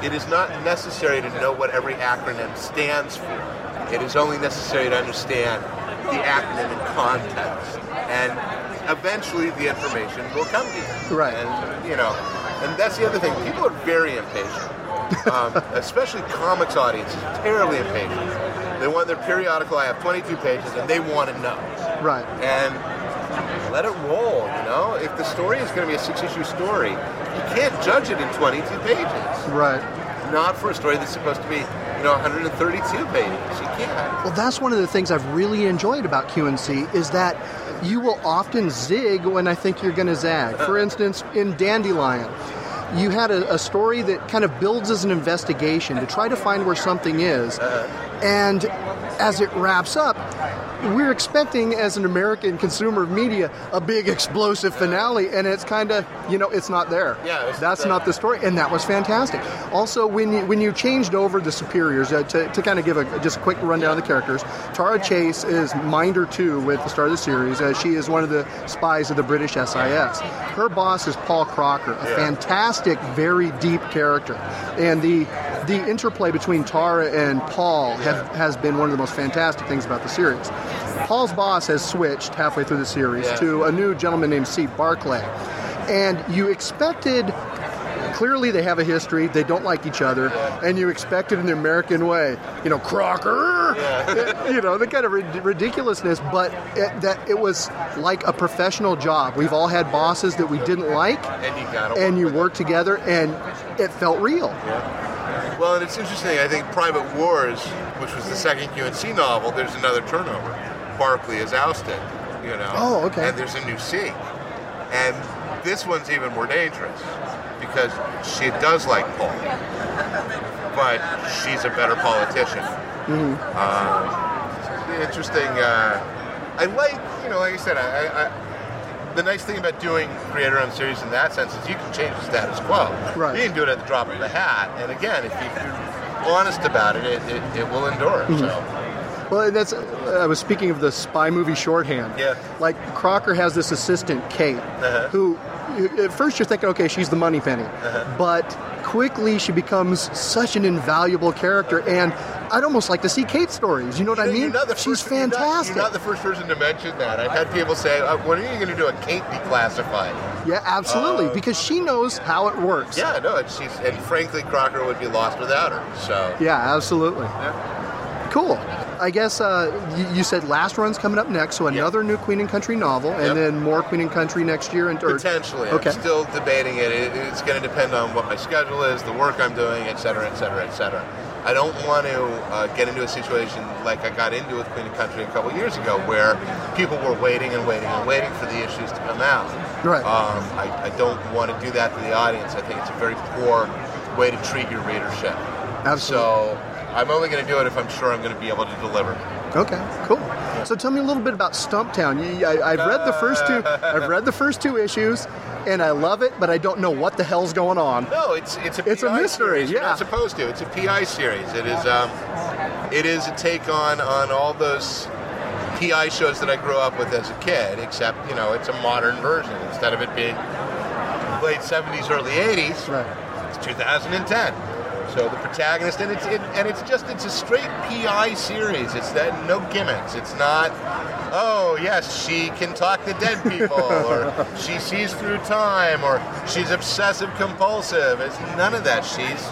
[SPEAKER 9] It is not necessary to know what every acronym stands for. It is only necessary to understand the acronym in context. And eventually the information will come to you.
[SPEAKER 3] Right.
[SPEAKER 9] And, you know, and that's the other thing. People are very impatient. um, especially comics audiences, terribly impatient. They want their periodical, I have 22 pages, and they want to know.
[SPEAKER 3] Right.
[SPEAKER 9] And let it roll, you know? If the story is going to be a six issue story, you can't judge it in 22 pages.
[SPEAKER 3] Right.
[SPEAKER 9] Not for a story that's supposed to be, you know, 132 pages. You can't.
[SPEAKER 3] Well, that's one of the things I've really enjoyed about QNC is that you will often zig when I think you're going to zag. For instance, in Dandelion, you had a, a story that kind of builds as an investigation to try to find where something is. Uh-huh. And as it wraps up, we're expecting, as an American consumer of media, a big explosive finale, and it's kind of, you know, it's not there.
[SPEAKER 9] Yeah,
[SPEAKER 3] that's not the story, and that was fantastic. Also, when you when you changed over the superiors, uh, to, to kind of give a just a quick rundown of the characters, Tara Chase is Minder two with the start of the series. Uh, she is one of the spies of the British SIS. Her boss is Paul Crocker, a fantastic, very deep character, and the the interplay between Tara and Paul have, has been one of the most fantastic things about the series. Paul's boss has switched halfway through the series
[SPEAKER 9] Yeah.
[SPEAKER 3] to a new gentleman named C. Barclay. And you expected, clearly they have a history, they don't like each other, and you expected in the American way, you know, Crocker, you know, the kind of rid- ridiculousness, but it, that it was like a professional job. We've all had bosses that we didn't like,
[SPEAKER 9] And you got to
[SPEAKER 3] and you worked together, and it felt real.
[SPEAKER 9] Well, and it's interesting. I think Private Wars, which was the second QNC novel, there's another turnover. Barkley is ousted, you know.
[SPEAKER 3] Oh, okay.
[SPEAKER 9] And there's a new C. And this one's even more dangerous because she does like Paul, but she's a better politician. Um, interesting. Uh, I like, you know, like I said, I, I, the nice thing about doing creator-owned series in that sense is you can change the status quo.
[SPEAKER 3] Right.
[SPEAKER 9] You can do it at the drop of a hat. And again, if, you, if you're honest about it, it, it, it will endure.
[SPEAKER 3] Mhm.
[SPEAKER 9] So.
[SPEAKER 3] Well, that's. uh, I was speaking of the spy movie shorthand.
[SPEAKER 9] Yeah.
[SPEAKER 3] Like Crocker has this assistant Kate,
[SPEAKER 9] Uh-huh.
[SPEAKER 3] who at first you're thinking, okay, she's the money penny,
[SPEAKER 9] Uh-huh.
[SPEAKER 3] but quickly she becomes such an invaluable character, and
[SPEAKER 11] I'd almost like to see Kate's stories. You know what I mean?
[SPEAKER 9] You're not the
[SPEAKER 11] She's
[SPEAKER 9] first, you're not-
[SPEAKER 11] fantastic.
[SPEAKER 9] You're not, the first person to mention that. I've had people say, uh, "When are you going to do a Kate declassified?"
[SPEAKER 11] yeah, absolutely,
[SPEAKER 9] Uh,
[SPEAKER 11] because she knows how it works.
[SPEAKER 9] Yeah, no, and she's and frankly, Crocker would be lost without her. So
[SPEAKER 11] Yeah, absolutely. Yeah. Cool. I guess uh, you, you said Last Run's coming up next, so another new Queen and Country novel, and
[SPEAKER 9] Yep.
[SPEAKER 11] then more Queen and Country next year. And, or,
[SPEAKER 9] potentially,
[SPEAKER 11] Okay.
[SPEAKER 9] I'm still debating it. it it's going to depend on what my schedule is, the work I'm doing, et cetera, et cetera, et cetera. I don't want to uh, get into a situation like I got into with Queen and Country a couple years ago, where people were waiting and waiting and waiting for the issues to come out.
[SPEAKER 11] Right.
[SPEAKER 9] Um, I, I don't want to do that to the audience. I think it's a very poor way to treat your readership.
[SPEAKER 11] Absolutely.
[SPEAKER 9] So I'm only going to do it if I'm sure I'm going to be able to deliver.
[SPEAKER 11] Okay, cool. So tell me a little bit about Stumptown. You, I, I've read the first two. I've read the first two issues, and I love it, but I don't know what the hell's going on.
[SPEAKER 9] No, it's it's a
[SPEAKER 11] It's a mystery,
[SPEAKER 9] Series. You're
[SPEAKER 11] yeah.
[SPEAKER 9] not supposed to. It's a PI series. It is um, it is a take on on all those PI shows that I grew up with as a kid. Except you know, it's a modern version instead of it being late '70s, early '80s.
[SPEAKER 11] Right.
[SPEAKER 9] It's 2010. So the protagonist, and it's it, and it's just it's a straight PI series. It's that no gimmicks. It's not. Oh yes, she can talk to dead people, or she sees through time, or she's obsessive compulsive. It's none of that. She's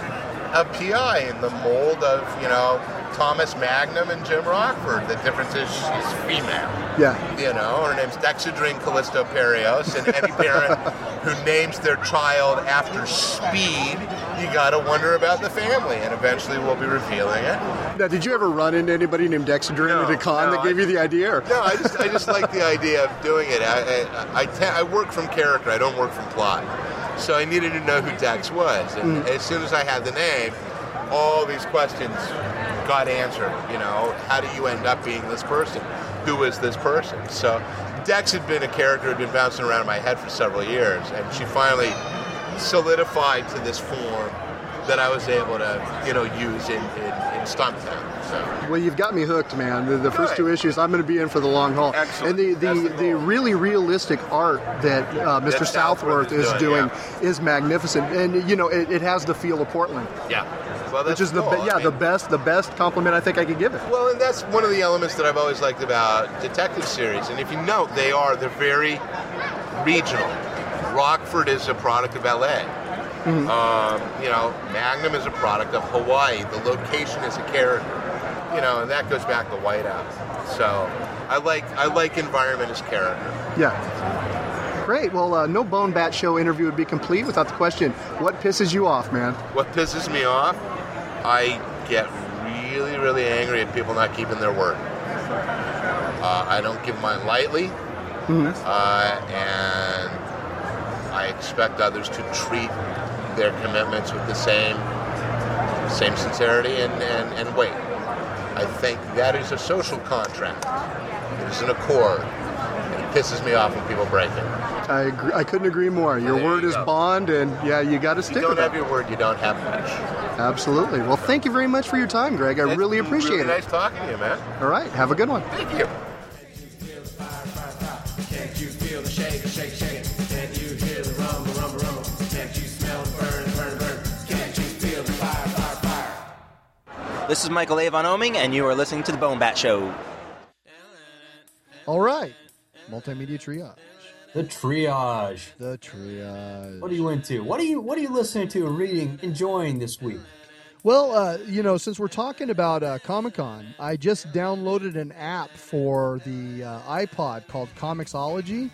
[SPEAKER 9] a PI in the mold of you know Thomas Magnum and Jim Rockford. The difference is she's female.
[SPEAKER 11] Yeah.
[SPEAKER 9] You know, her name's Dexedrine Callisto Parios, and any parent who names their child after speed, you gotta wonder about the family, and eventually we'll be revealing it.
[SPEAKER 11] Now, did you ever run into anybody named Dexedrine at a con
[SPEAKER 9] no,
[SPEAKER 11] that gave
[SPEAKER 9] I-
[SPEAKER 11] you the idea? Or?
[SPEAKER 9] No, I just I just like the idea of doing it. I I, I, te- I work from character. I don't work from plot. So I needed to know who Dex was, and
[SPEAKER 11] Mm.
[SPEAKER 9] as soon as I had the name, all these questions got answered. You know, how do you end up being this person? Who is this person? So Dex had been a character had been bouncing around in my head for several years, and she finally solidified to this form that I was able to you know use in in, in Stumptown. So.
[SPEAKER 11] Well, you've got me hooked, man. The, the first two issues, I'm going to be in for the long haul.
[SPEAKER 9] Excellent.
[SPEAKER 11] And the, the, the, really realistic art that uh, Mr.
[SPEAKER 9] Matt
[SPEAKER 11] Southworth
[SPEAKER 9] Southworth
[SPEAKER 11] is
[SPEAKER 9] is
[SPEAKER 11] doing
[SPEAKER 9] doing,
[SPEAKER 11] is magnificent, and you know it, it has the feel of Portland,
[SPEAKER 9] Yeah. Well,
[SPEAKER 11] which is the
[SPEAKER 9] cool. I
[SPEAKER 11] yeah
[SPEAKER 9] mean-
[SPEAKER 11] the best the best compliment I think I could give it.
[SPEAKER 9] Well, and that's one of the elements that I've always liked about detective series. And if you note, they are they're very regional. Rockford is a product of LA.
[SPEAKER 11] Mm-hmm.
[SPEAKER 9] Um, you know, Magnum is a product of Hawaii. The location is a character. You know, and that goes back to Whiteout. So I like I like environment as character.
[SPEAKER 11] Yeah. Great. Well, uh, no BoneBat Show interview would be complete without the question: What pisses you off, man?
[SPEAKER 9] What pisses me off, I get really, really angry at people not keeping their word. Uh, I don't give mine lightly, uh, and I expect others to treat their commitments with the same same sincerity and, and, and weight. I think that is a social contract. It is an accord. And it pisses me off when people break it.
[SPEAKER 11] I agree, I couldn't agree more. Your
[SPEAKER 9] There
[SPEAKER 11] word
[SPEAKER 9] you
[SPEAKER 11] is
[SPEAKER 9] go.
[SPEAKER 11] bond, and yeah, you got to stick.
[SPEAKER 9] If you don't have
[SPEAKER 11] it.
[SPEAKER 9] your word, you don't have much.
[SPEAKER 11] Absolutely. Well, thank you very much for your time, Greg. I
[SPEAKER 9] It's
[SPEAKER 11] really appreciate
[SPEAKER 9] really
[SPEAKER 11] it.
[SPEAKER 9] Nice talking to you, man.
[SPEAKER 11] All right. Have a good one.
[SPEAKER 9] Thank you.
[SPEAKER 12] This is Michael Avon Oeming, and you are listening to the BoneBat Show.
[SPEAKER 3] All right. Multimedia triage.
[SPEAKER 5] The triage.
[SPEAKER 3] The triage.
[SPEAKER 5] What are you into? What are you What are you listening to and reading, enjoying this week?
[SPEAKER 3] Well, uh, you know, since we're talking about uh, Comic Con, I just downloaded an app for the uh, iPod called Comixology,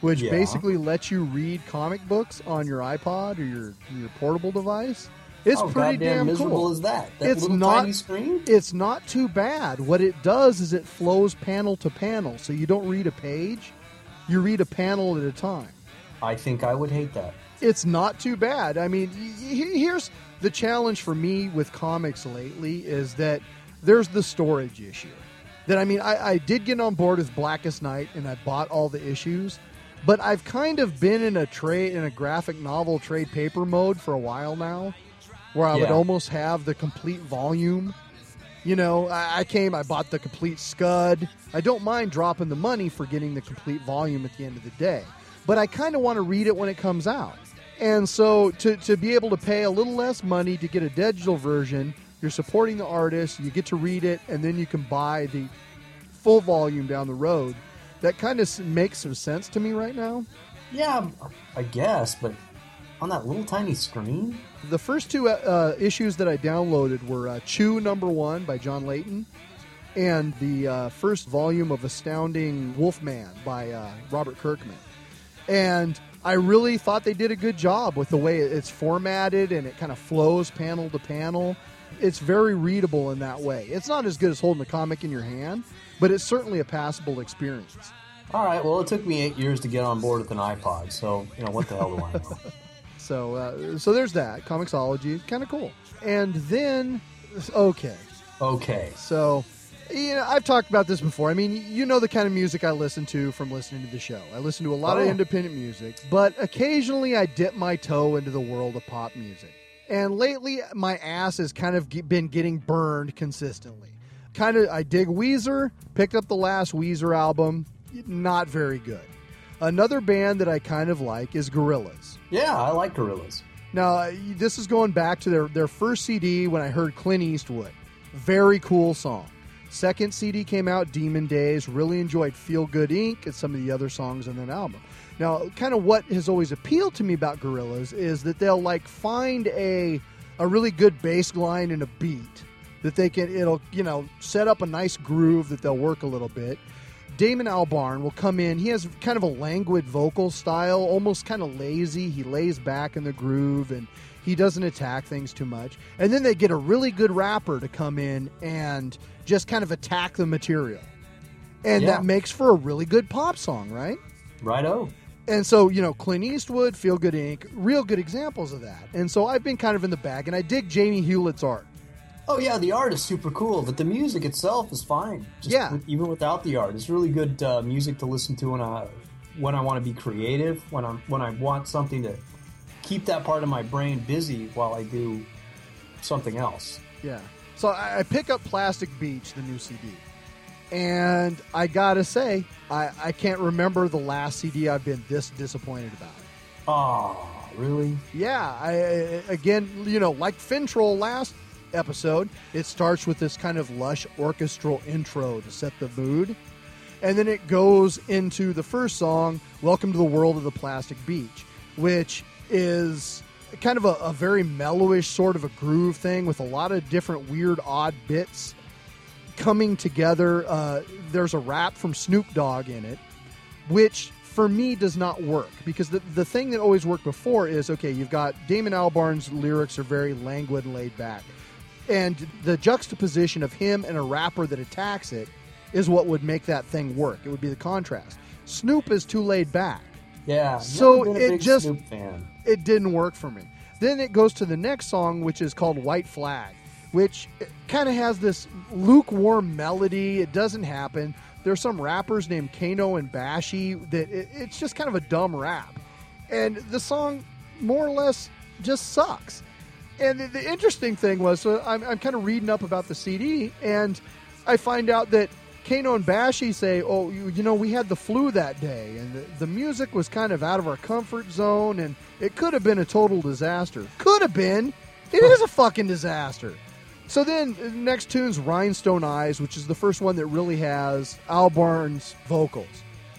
[SPEAKER 3] which
[SPEAKER 5] Yeah.
[SPEAKER 3] basically lets you read comic books on your iPod or your your portable device. It's
[SPEAKER 5] How
[SPEAKER 3] pretty damn
[SPEAKER 5] miserable
[SPEAKER 3] cool.
[SPEAKER 5] is that? That
[SPEAKER 3] it's
[SPEAKER 5] little
[SPEAKER 3] not
[SPEAKER 5] tiny screen?
[SPEAKER 3] It's not too bad. What it does is it flows panel to panel, so you don't read a page, you read a panel at a time.
[SPEAKER 5] I think I would hate that.
[SPEAKER 3] It's not too bad. I mean, here's the challenge for me with comics lately is that there's the storage issue. That I mean, I, I did get on board with Blackest Night and I bought all the issues, but I've kind of been in a trade in a graphic novel trade paper mode for a while now, where I would almost have the complete volume. You know, I, I came, I bought the complete Scud. I don't mind dropping the money for getting the complete volume at the end of the day, but I kind of want to read it when it comes out. And so to, to be able to pay a little less money to get a digital version You're supporting the artist. You get to read it, and then you can buy the full volume down the road. That kind of makes some sense to me right now.
[SPEAKER 5] Yeah, I guess, but on that little tiny screen.
[SPEAKER 3] The first two uh, issues that I downloaded were uh, Chew Number One by John Layton, and the uh, first volume of Astounding Wolfman by uh, Robert Kirkman. And I really thought they did a good job with the way it's formatted and it kind of flows panel to panel. It's very readable in that way. It's not as good as holding a comic in your hand, but it's certainly a passable experience.
[SPEAKER 5] All right. Well, it took me eight years to get on board with an iPod, so you know what the hell do I know?
[SPEAKER 3] So, uh, so there's that Comixology, kind of cool. And then, okay,
[SPEAKER 5] okay.
[SPEAKER 3] So, you know, I've talked about this before. I mean, you know the kind of music I listen to from listening to the show. I listen to a lot
[SPEAKER 5] Oh.
[SPEAKER 3] of independent music, but occasionally I dip my toe into the world of pop music. And lately, my ass has kind of been getting burned consistently. Kind of, I dig Weezer. Picked up the last Weezer album. Not very good. Another band that I kind of like is Gorillaz.
[SPEAKER 5] Yeah, I like Gorillas.
[SPEAKER 3] Now, this is going back to their, their first CD when I heard Clint Eastwood. Very cool song. Second CD came out, Demon Days. Really enjoyed Feel Good Inc. and some of the other songs on that album. Now, kind of what has always appealed to me about Gorillaz is that they'll like find a a really good bass line and a beat that they can it'll you know set up a nice groove that they'll work a little bit. Damon Albarn will come in. He has kind of a languid vocal style, almost kind of lazy. He lays back in the groove and he doesn't attack things too much. And then they get a really good rapper to come in and just kind of attack the material. And
[SPEAKER 5] Yeah.
[SPEAKER 3] that makes for a really good pop song, right?
[SPEAKER 5] Righto.
[SPEAKER 3] And so, you know, Clint Eastwood, Feel Good Inc., real good examples of that. And so I've been kind of in the bag, and I dig Jamie Hewlett's art.
[SPEAKER 5] Oh yeah, the art is super cool, but the music itself is fine. Just
[SPEAKER 3] Yeah.
[SPEAKER 5] with- even without the art, it's really good uh, music to listen to when I when I want to be creative. When I when I want something to keep that part of my brain busy while I do something else.
[SPEAKER 3] Yeah. So I, I pick up Plastic Beach, the new CD. And I gotta say, I, I can't remember the last CD I've been this disappointed about.
[SPEAKER 5] Oh, really?
[SPEAKER 3] Yeah. I, I- again, you know, like Finntroll last episode, it starts with this kind of lush orchestral intro to set the mood. And then it goes into the first song, Welcome to the World of the Plastic Beach, which is kind of a, a very mellowish sort of a groove thing with a lot of different weird, odd bits coming together. Uh, there's a rap from Snoop Dogg in it, which for me does not work because the, the thing that always worked before is okay, you've got Damon Albarn's lyrics are very languid and laid back. And the juxtaposition of him and a rapper that attacks it is what would make that thing work. It would be the contrast. Snoop is too laid back.
[SPEAKER 5] Yeah.
[SPEAKER 3] So
[SPEAKER 5] never been a
[SPEAKER 3] it just it didn't work for me. Then it goes to the next song, which is called White Flag, which kind of has this lukewarm melody. It doesn't happen. There's some rappers named Kano and Bashy that it, it's just kind of a dumb rap, and the song more or less just sucks. And the, the interesting thing was, so I'm, I'm kind of reading up about the CD, and I find out that Kano and Bashy say, "Oh, you, you know, we had the flu that day, and the, the music was kind of out of our comfort zone, and it could have been a total disaster. Could have been. It is a fucking disaster." So then, uh, next tune's Rhinestone Eyes, which is the first one that really has Albarn's vocals.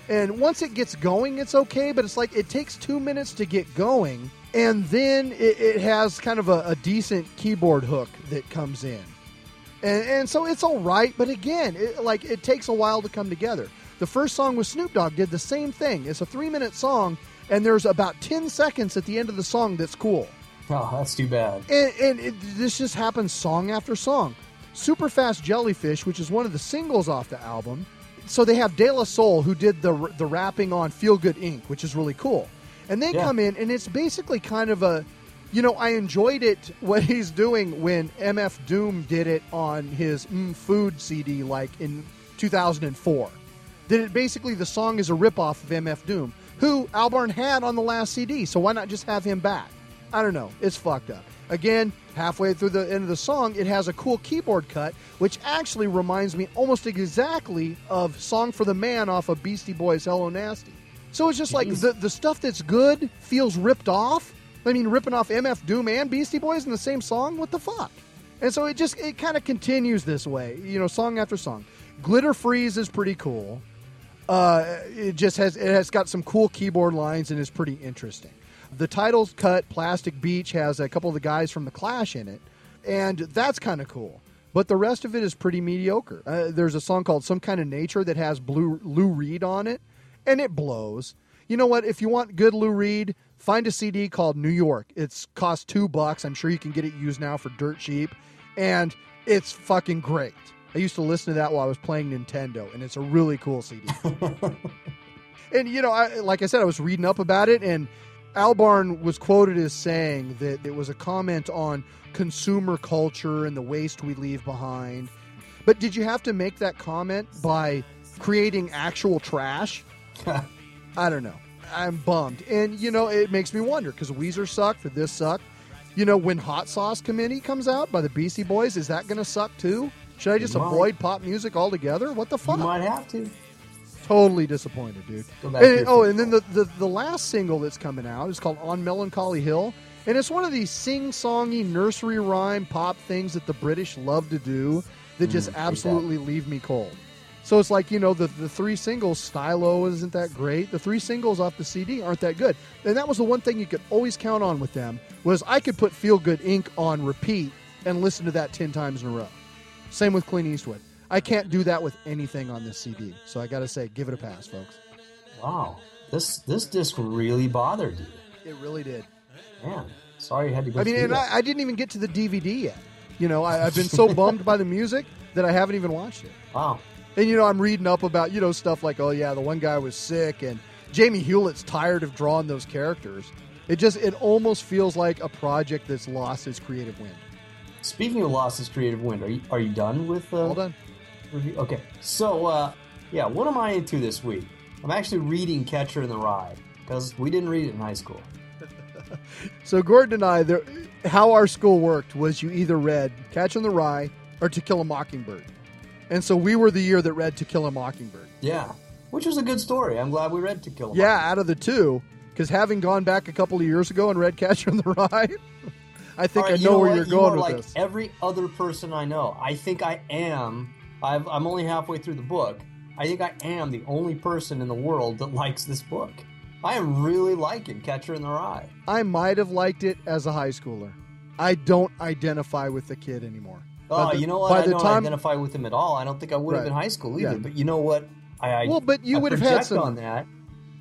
[SPEAKER 3] And once it gets going, it's okay, but it's like it takes two minutes to get going, and then it, it has kind of a, a decent keyboard hook that comes in. And, and so it's all right, but again, it, like it takes a while to come together. The first song with Snoop Dogg did the same thing. It's a three minute song, and there's about 10 seconds at the end of the song that's cool.
[SPEAKER 5] Oh, that's too bad.
[SPEAKER 3] And, and it, this just happens song after song. Super Fast Jellyfish, which is one of the singles off the album. So they have De La Soul, who did the the rapping on Feel Good Inc., which is really cool. And they
[SPEAKER 5] Yeah.
[SPEAKER 3] come in, and it's basically kind of a, you know, I enjoyed it what he's doing when MF Doom did it on his mm, Food CD, like in 2004. That it basically the song is a ripoff of MF Doom, who Albarn had on the last CD. So why not just have him back? I don't know. It's fucked up. Again, halfway through the end of the song, it has a cool keyboard cut, which actually reminds me almost exactly of "Song for the Man" off of Beastie Boys' "Hello Nasty." So it's just like the the stuff that's good feels ripped off. I mean, ripping off MF Doom and Beastie Boys in the same song. What the fuck? And so it just it kind of continues this way, you know, song after song. Glitter Freeze is pretty cool. Uh, it just has it has got some cool keyboard lines and is pretty interesting. The titles cut Plastic Beach has a couple of the guys from the Clash in it, and that's kind of cool. But the rest of it is pretty mediocre. Uh, there's a song called Some Kind of Nature that has Blue, Lou Reed on it, and it blows. You know what? If you want good Lou Reed, find a CD called New York. It's cost two bucks. I'm sure you can get it used now for dirt cheap, and it's fucking great. I used to listen to that while I was playing Nintendo, and it's a really cool CD. and you know, I, like I said, I was reading up about it, and Albarn was quoted as saying that it was a comment on consumer culture and the waste we leave behind. But did you have to make that comment by creating actual trash? I don't know. I'm bummed. And, you know, it makes me wonder because Weezer sucked, for this sucked. You know, when Hot Sauce Committee comes out by the Beastie Boys, is that going to suck too? Should I just
[SPEAKER 5] You might.
[SPEAKER 3] avoid pop music altogether? What the fuck?
[SPEAKER 5] You might have to.
[SPEAKER 3] Totally disappointed, dude.
[SPEAKER 5] Go back to
[SPEAKER 3] And- oh, and then the, the the last single that's coming out is called "On Melancholy Hill," and it's one of these sing-songy nursery rhyme pop things that the British love to do that just
[SPEAKER 5] Mm, that.
[SPEAKER 3] absolutely leave me cold. So it's like you know the the three singles, Stylo isn't that great. The three singles off the CD aren't that good, and that was the one thing you could always count on with them was I could put Feel Good Inc. on repeat and listen to that ten times in a row. Same with Clint Eastwood. I can't do that with anything on this CD. So I got to say, give it a pass, folks.
[SPEAKER 5] Wow, this this disc really bothered you.
[SPEAKER 3] It really did.
[SPEAKER 5] Man, sorry you had to go
[SPEAKER 3] I mean, and. I, I didn't even get to the DVD yet. You know, I, I've been so bummed by the music that I haven't even watched it.
[SPEAKER 5] Wow.
[SPEAKER 3] And you know, I'm reading up about you know stuff like, oh yeah, the one guy was sick, and Jamie Hewlett's tired of drawing those characters. It just it almost feels like a project that's lost its creative wind.
[SPEAKER 5] Speaking of lost its creative wind, are you are you done with? Uh,
[SPEAKER 3] All done.
[SPEAKER 5] Review? Okay, so uh, yeah, what am I into this week? I'm actually reading Catcher in the Rye because we didn't read it in high school.
[SPEAKER 3] So Gordon and I, there, how our school worked was you either read Catcher in the Rye or To Kill a Mockingbird, and so we were the year that read To Kill a Mockingbird.
[SPEAKER 5] Yeah, which was a good story. I'm glad we read To Kill a Mockingbird.
[SPEAKER 3] Yeah, out of the two, because having gone back a couple of years ago and read Catcher in the Rye, I think
[SPEAKER 5] right,
[SPEAKER 3] I
[SPEAKER 5] you
[SPEAKER 3] know, where
[SPEAKER 5] what?
[SPEAKER 3] you're
[SPEAKER 5] You
[SPEAKER 3] going with
[SPEAKER 5] like
[SPEAKER 3] this.
[SPEAKER 5] every other person I know. I think I am. I've, I'm only halfway through the book. I think I am the only person in the world that likes this book. I am really liking Catcher in the Rye.
[SPEAKER 3] I might have liked it as a high schooler. I don't identify with the kid anymore.
[SPEAKER 5] Oh,
[SPEAKER 3] the-
[SPEAKER 5] you know what? I don't
[SPEAKER 3] time,
[SPEAKER 5] identify with him at all. I don't think I would have in high school either.
[SPEAKER 3] Yeah.
[SPEAKER 5] But you know what? I, I
[SPEAKER 3] Well, but you
[SPEAKER 5] I
[SPEAKER 3] would have had some-
[SPEAKER 5] on that.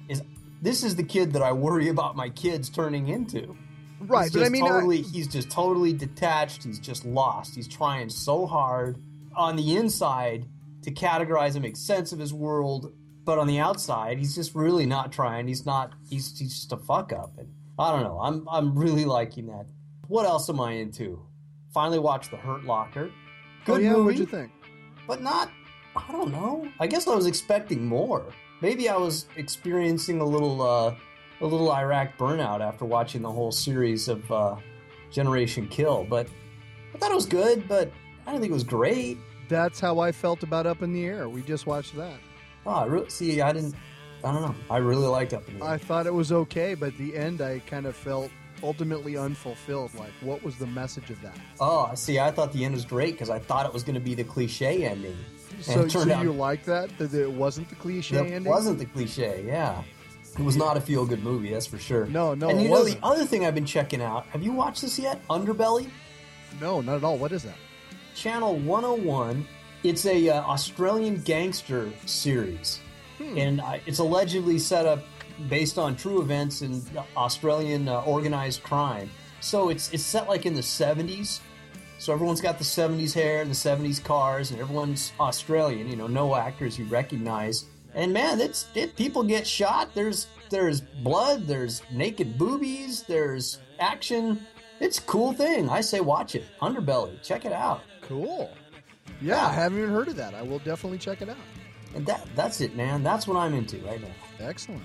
[SPEAKER 5] Is this is the kid that I worry about my kids turning into?
[SPEAKER 3] Right, but I mean, I-
[SPEAKER 5] totally, he's just totally detached. He's just lost. He's trying so hard on the inside to categorize and make sense of his world, but on the outside, he's just really not trying. He's not. He's he's just a fuck up. And I don't know. I'm I'm really liking that. What else am I into? Finally watched The Hurt Locker. Good
[SPEAKER 3] oh yeah,
[SPEAKER 5] movie,
[SPEAKER 3] what'd you think?
[SPEAKER 5] but not. I don't know. I guess I was expecting more. Maybe I was experiencing a little uh, a little Iraq burnout after watching the whole series of uh, Generation Kill. But I thought it was good, but I don't think it was great.
[SPEAKER 3] That's how I felt about Up in the Air. We just watched that.
[SPEAKER 5] Oh, I really see. I didn't. I don't know. I really liked Up in the Air.
[SPEAKER 3] I thought it was okay, but at the end, I kind of felt ultimately unfulfilled. Like, what was the message of that?
[SPEAKER 5] Oh, I see, I thought the end was great because I thought it was going to be the cliche ending. And
[SPEAKER 3] So,
[SPEAKER 5] it
[SPEAKER 3] so
[SPEAKER 5] out
[SPEAKER 3] you like that? That it wasn't the cliche
[SPEAKER 5] That
[SPEAKER 3] ending?
[SPEAKER 5] wasn't the cliche, yeah. It was not a feel good movie, that's for sure.
[SPEAKER 3] No, no,
[SPEAKER 5] And
[SPEAKER 3] it
[SPEAKER 5] you know
[SPEAKER 3] wasn't.
[SPEAKER 5] the other thing I've been checking out. Have you watched this yet? Underbelly,
[SPEAKER 3] No, not at all. What is that?
[SPEAKER 5] Channel 101. It's a uh, Australian gangster series,
[SPEAKER 3] Hmm.
[SPEAKER 5] and uh, it's allegedly set up based on true events in Australian uh, organized crime. So it's it's set like in the 70s. So everyone's got the 70s hair and the 70s cars, and everyone's Australian. You know, no actors you recognize. And man, it's it, people get shot. There's there's blood. There's naked boobies. There's action. It's a cool thing. I say watch it. Underbelly. Check it out.
[SPEAKER 3] Cool. Yeah, I haven't even heard of that. I will definitely check it out.
[SPEAKER 5] And that that's it, man. That's what I'm into right now.
[SPEAKER 3] Excellent.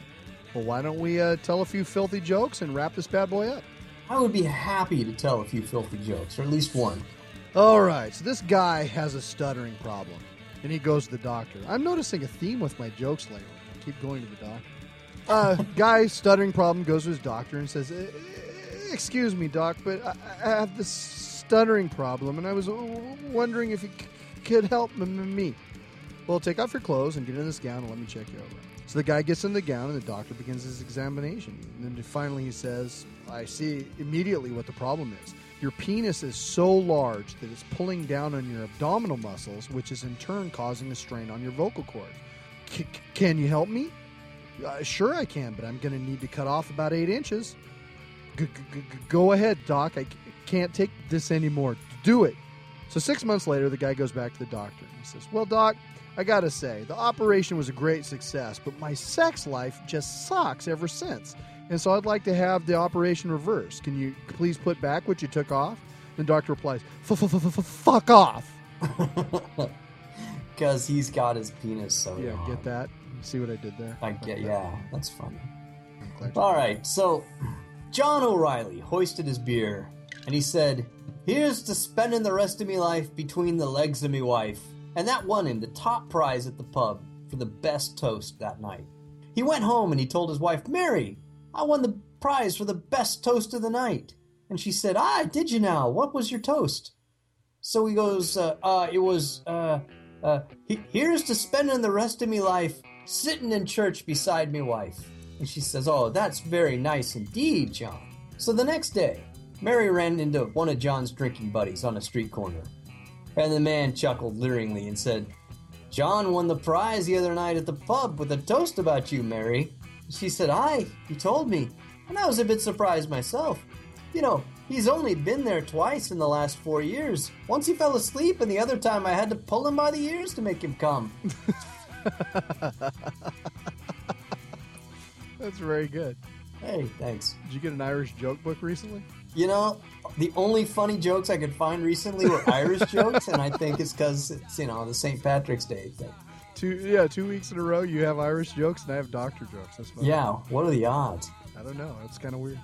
[SPEAKER 3] Well, why don't we uh, tell a few filthy jokes and wrap this bad boy up?
[SPEAKER 5] I would be happy to tell a few filthy jokes, or at least one.
[SPEAKER 3] All right, so this guy has a stuttering problem, and he goes to the doctor. I'm noticing a theme with my jokes lately. I keep going to the doctor. Uh, guy, stuttering problem, goes to his doctor and says, "Eh, "Excuse me, doc, but I, I have this stuttering problem, and I was wondering if you c- could help m- m- me. Well, take off your clothes and get in this gown and let me check you over. So the guy gets in the gown, and the doctor begins his examination. And then finally he says, I see immediately what the problem is. Your penis is so large that it's pulling down on your abdominal muscles, which is in turn causing a strain on your vocal cords. C- can you help me? Uh, sure, I can, but I'm going to need to cut off about eight inches. G- g- go ahead, Doc. I c- can't take this anymore. Do it. So, six months later, the guy goes back to the doctor. And he says, Well, Doc, I got to say, the operation was a great success, but my sex life just sucks ever since. And so I'd like to have the operation reversed. Can you please put back what you took off? The doctor replies, Fuck off.
[SPEAKER 5] Because he's got his penis so
[SPEAKER 3] Yeah,
[SPEAKER 5] long.
[SPEAKER 3] get that? See what I did there?
[SPEAKER 5] I get, yeah, that's funny. All right, so John O'Reilly hoisted his beer and he said, Here's to spending the rest of me life between the legs of me wife. And that won him the top prize at the pub for the best toast that night. He went home and he told his wife, Mary, I won the prize for the best toast of the night. And she said, Ah, did you now? What was your toast? So he goes, uh, uh, it was, uh, uh, he- here's to spending the rest of me life sitting in church beside me wife. And she says, oh, that's very nice indeed, John. So the next day, Mary ran into one of John's drinking buddies on a street corner. And the man chuckled leeringly and said, John won the prize the other night at the pub with a toast about you, Mary. She said, Aye, he told me. And I was a bit surprised myself. You know, he's only been there twice in the last four years. Once he fell asleep, and the other time I had to pull him by the ears to make him come.
[SPEAKER 3] That's very good.
[SPEAKER 5] Hey, thanks.
[SPEAKER 3] Did you get an Irish joke book recently?
[SPEAKER 5] You know, the only funny jokes I could find recently were Irish jokes, and I think it's because it's, you know, the St. Patrick's Day thing.
[SPEAKER 3] Two, yeah, two weeks in a row you have Irish jokes and I have doctor jokes. That's funny.
[SPEAKER 5] Yeah, what are the odds?
[SPEAKER 3] I don't know. That's kind of weird.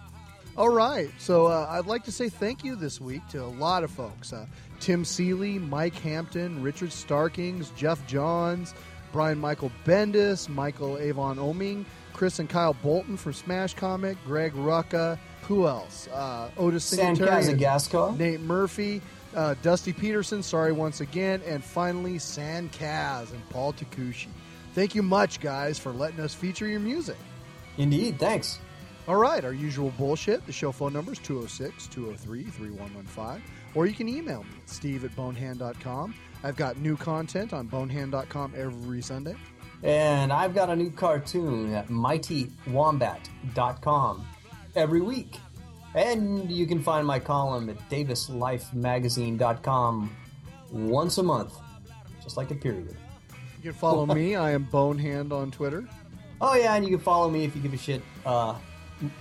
[SPEAKER 3] All right. So uh, I'd like to say thank you this week to a lot of folks uh, Tim Seeley, Mike Hampton, Richard Starkings, Geoff Johns, Brian Michael Bendis, Michael Avon Oeming, Chris and Kyle Bolton from Smash Comic, Greg Rucka. Who else? Uh, Otis
[SPEAKER 5] Sam
[SPEAKER 3] Singletary,
[SPEAKER 5] Kazakgascar.
[SPEAKER 3] Nate Murphy, uh, Dusty Peterson, sorry once again, and finally San Kaz and Paul Takushi. Thank you much, guys, for letting us feature your music.
[SPEAKER 5] Indeed, thanks.
[SPEAKER 3] All right, our usual bullshit. The show phone number is 206 203 3115. Or you can email me at steve at bonehand.com. I've got new content on bonehand.com every Sunday.
[SPEAKER 5] And I've got a new cartoon at mightywombat.com every week. And you can find my column at davislifemagazine.com once a month, just like a period.
[SPEAKER 3] You can follow me. I am Bonehand on Twitter.
[SPEAKER 5] Oh, yeah, and you can follow me if you give a shit. Uh,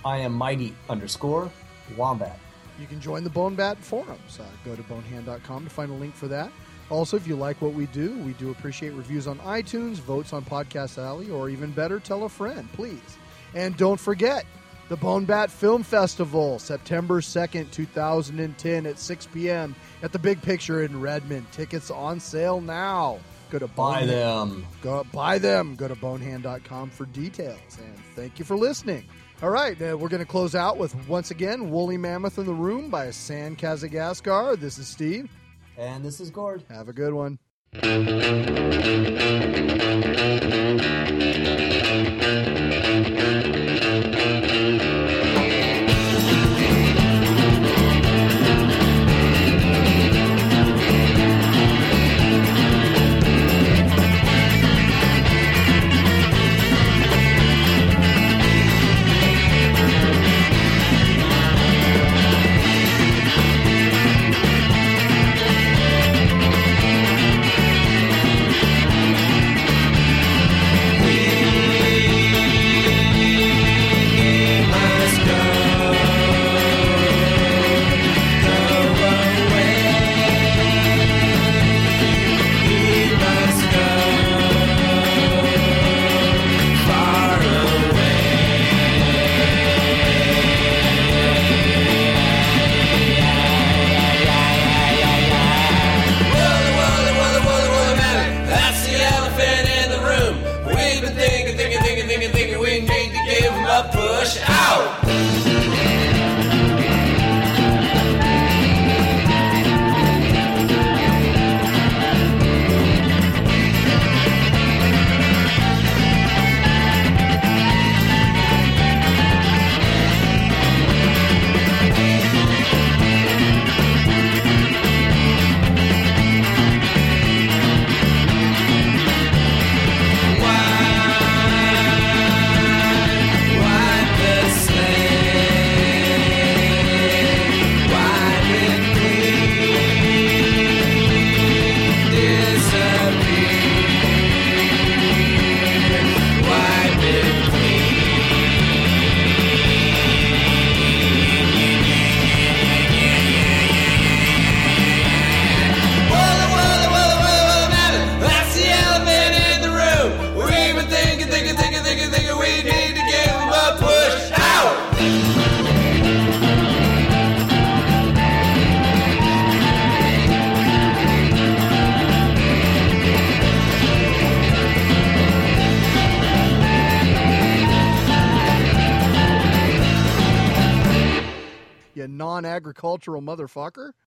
[SPEAKER 5] I am mighty underscore wombat.
[SPEAKER 3] You can join the Bone Bat forums. Uh, go to bonehand.com to find a link for that. Also, if you like what we do, we do appreciate reviews on iTunes, votes on Podcast Alley, or even better, tell a friend, please. And don't forget the Bone Bat Film Festival, September 2nd, 2010 at 6 p.m. at the Big Picture in Redmond. Tickets on sale now. Go to
[SPEAKER 5] Buy
[SPEAKER 3] Bonehand-
[SPEAKER 5] them.
[SPEAKER 3] Go buy them. Go to bonehand.com for details. And thank you for listening. All right, uh, we're going to close out with once again Woolly Mammoth in the Room by San Kazakgascar. This is Steve.
[SPEAKER 5] And this is Gord.
[SPEAKER 3] Have a good one. Non-agricultural motherfucker.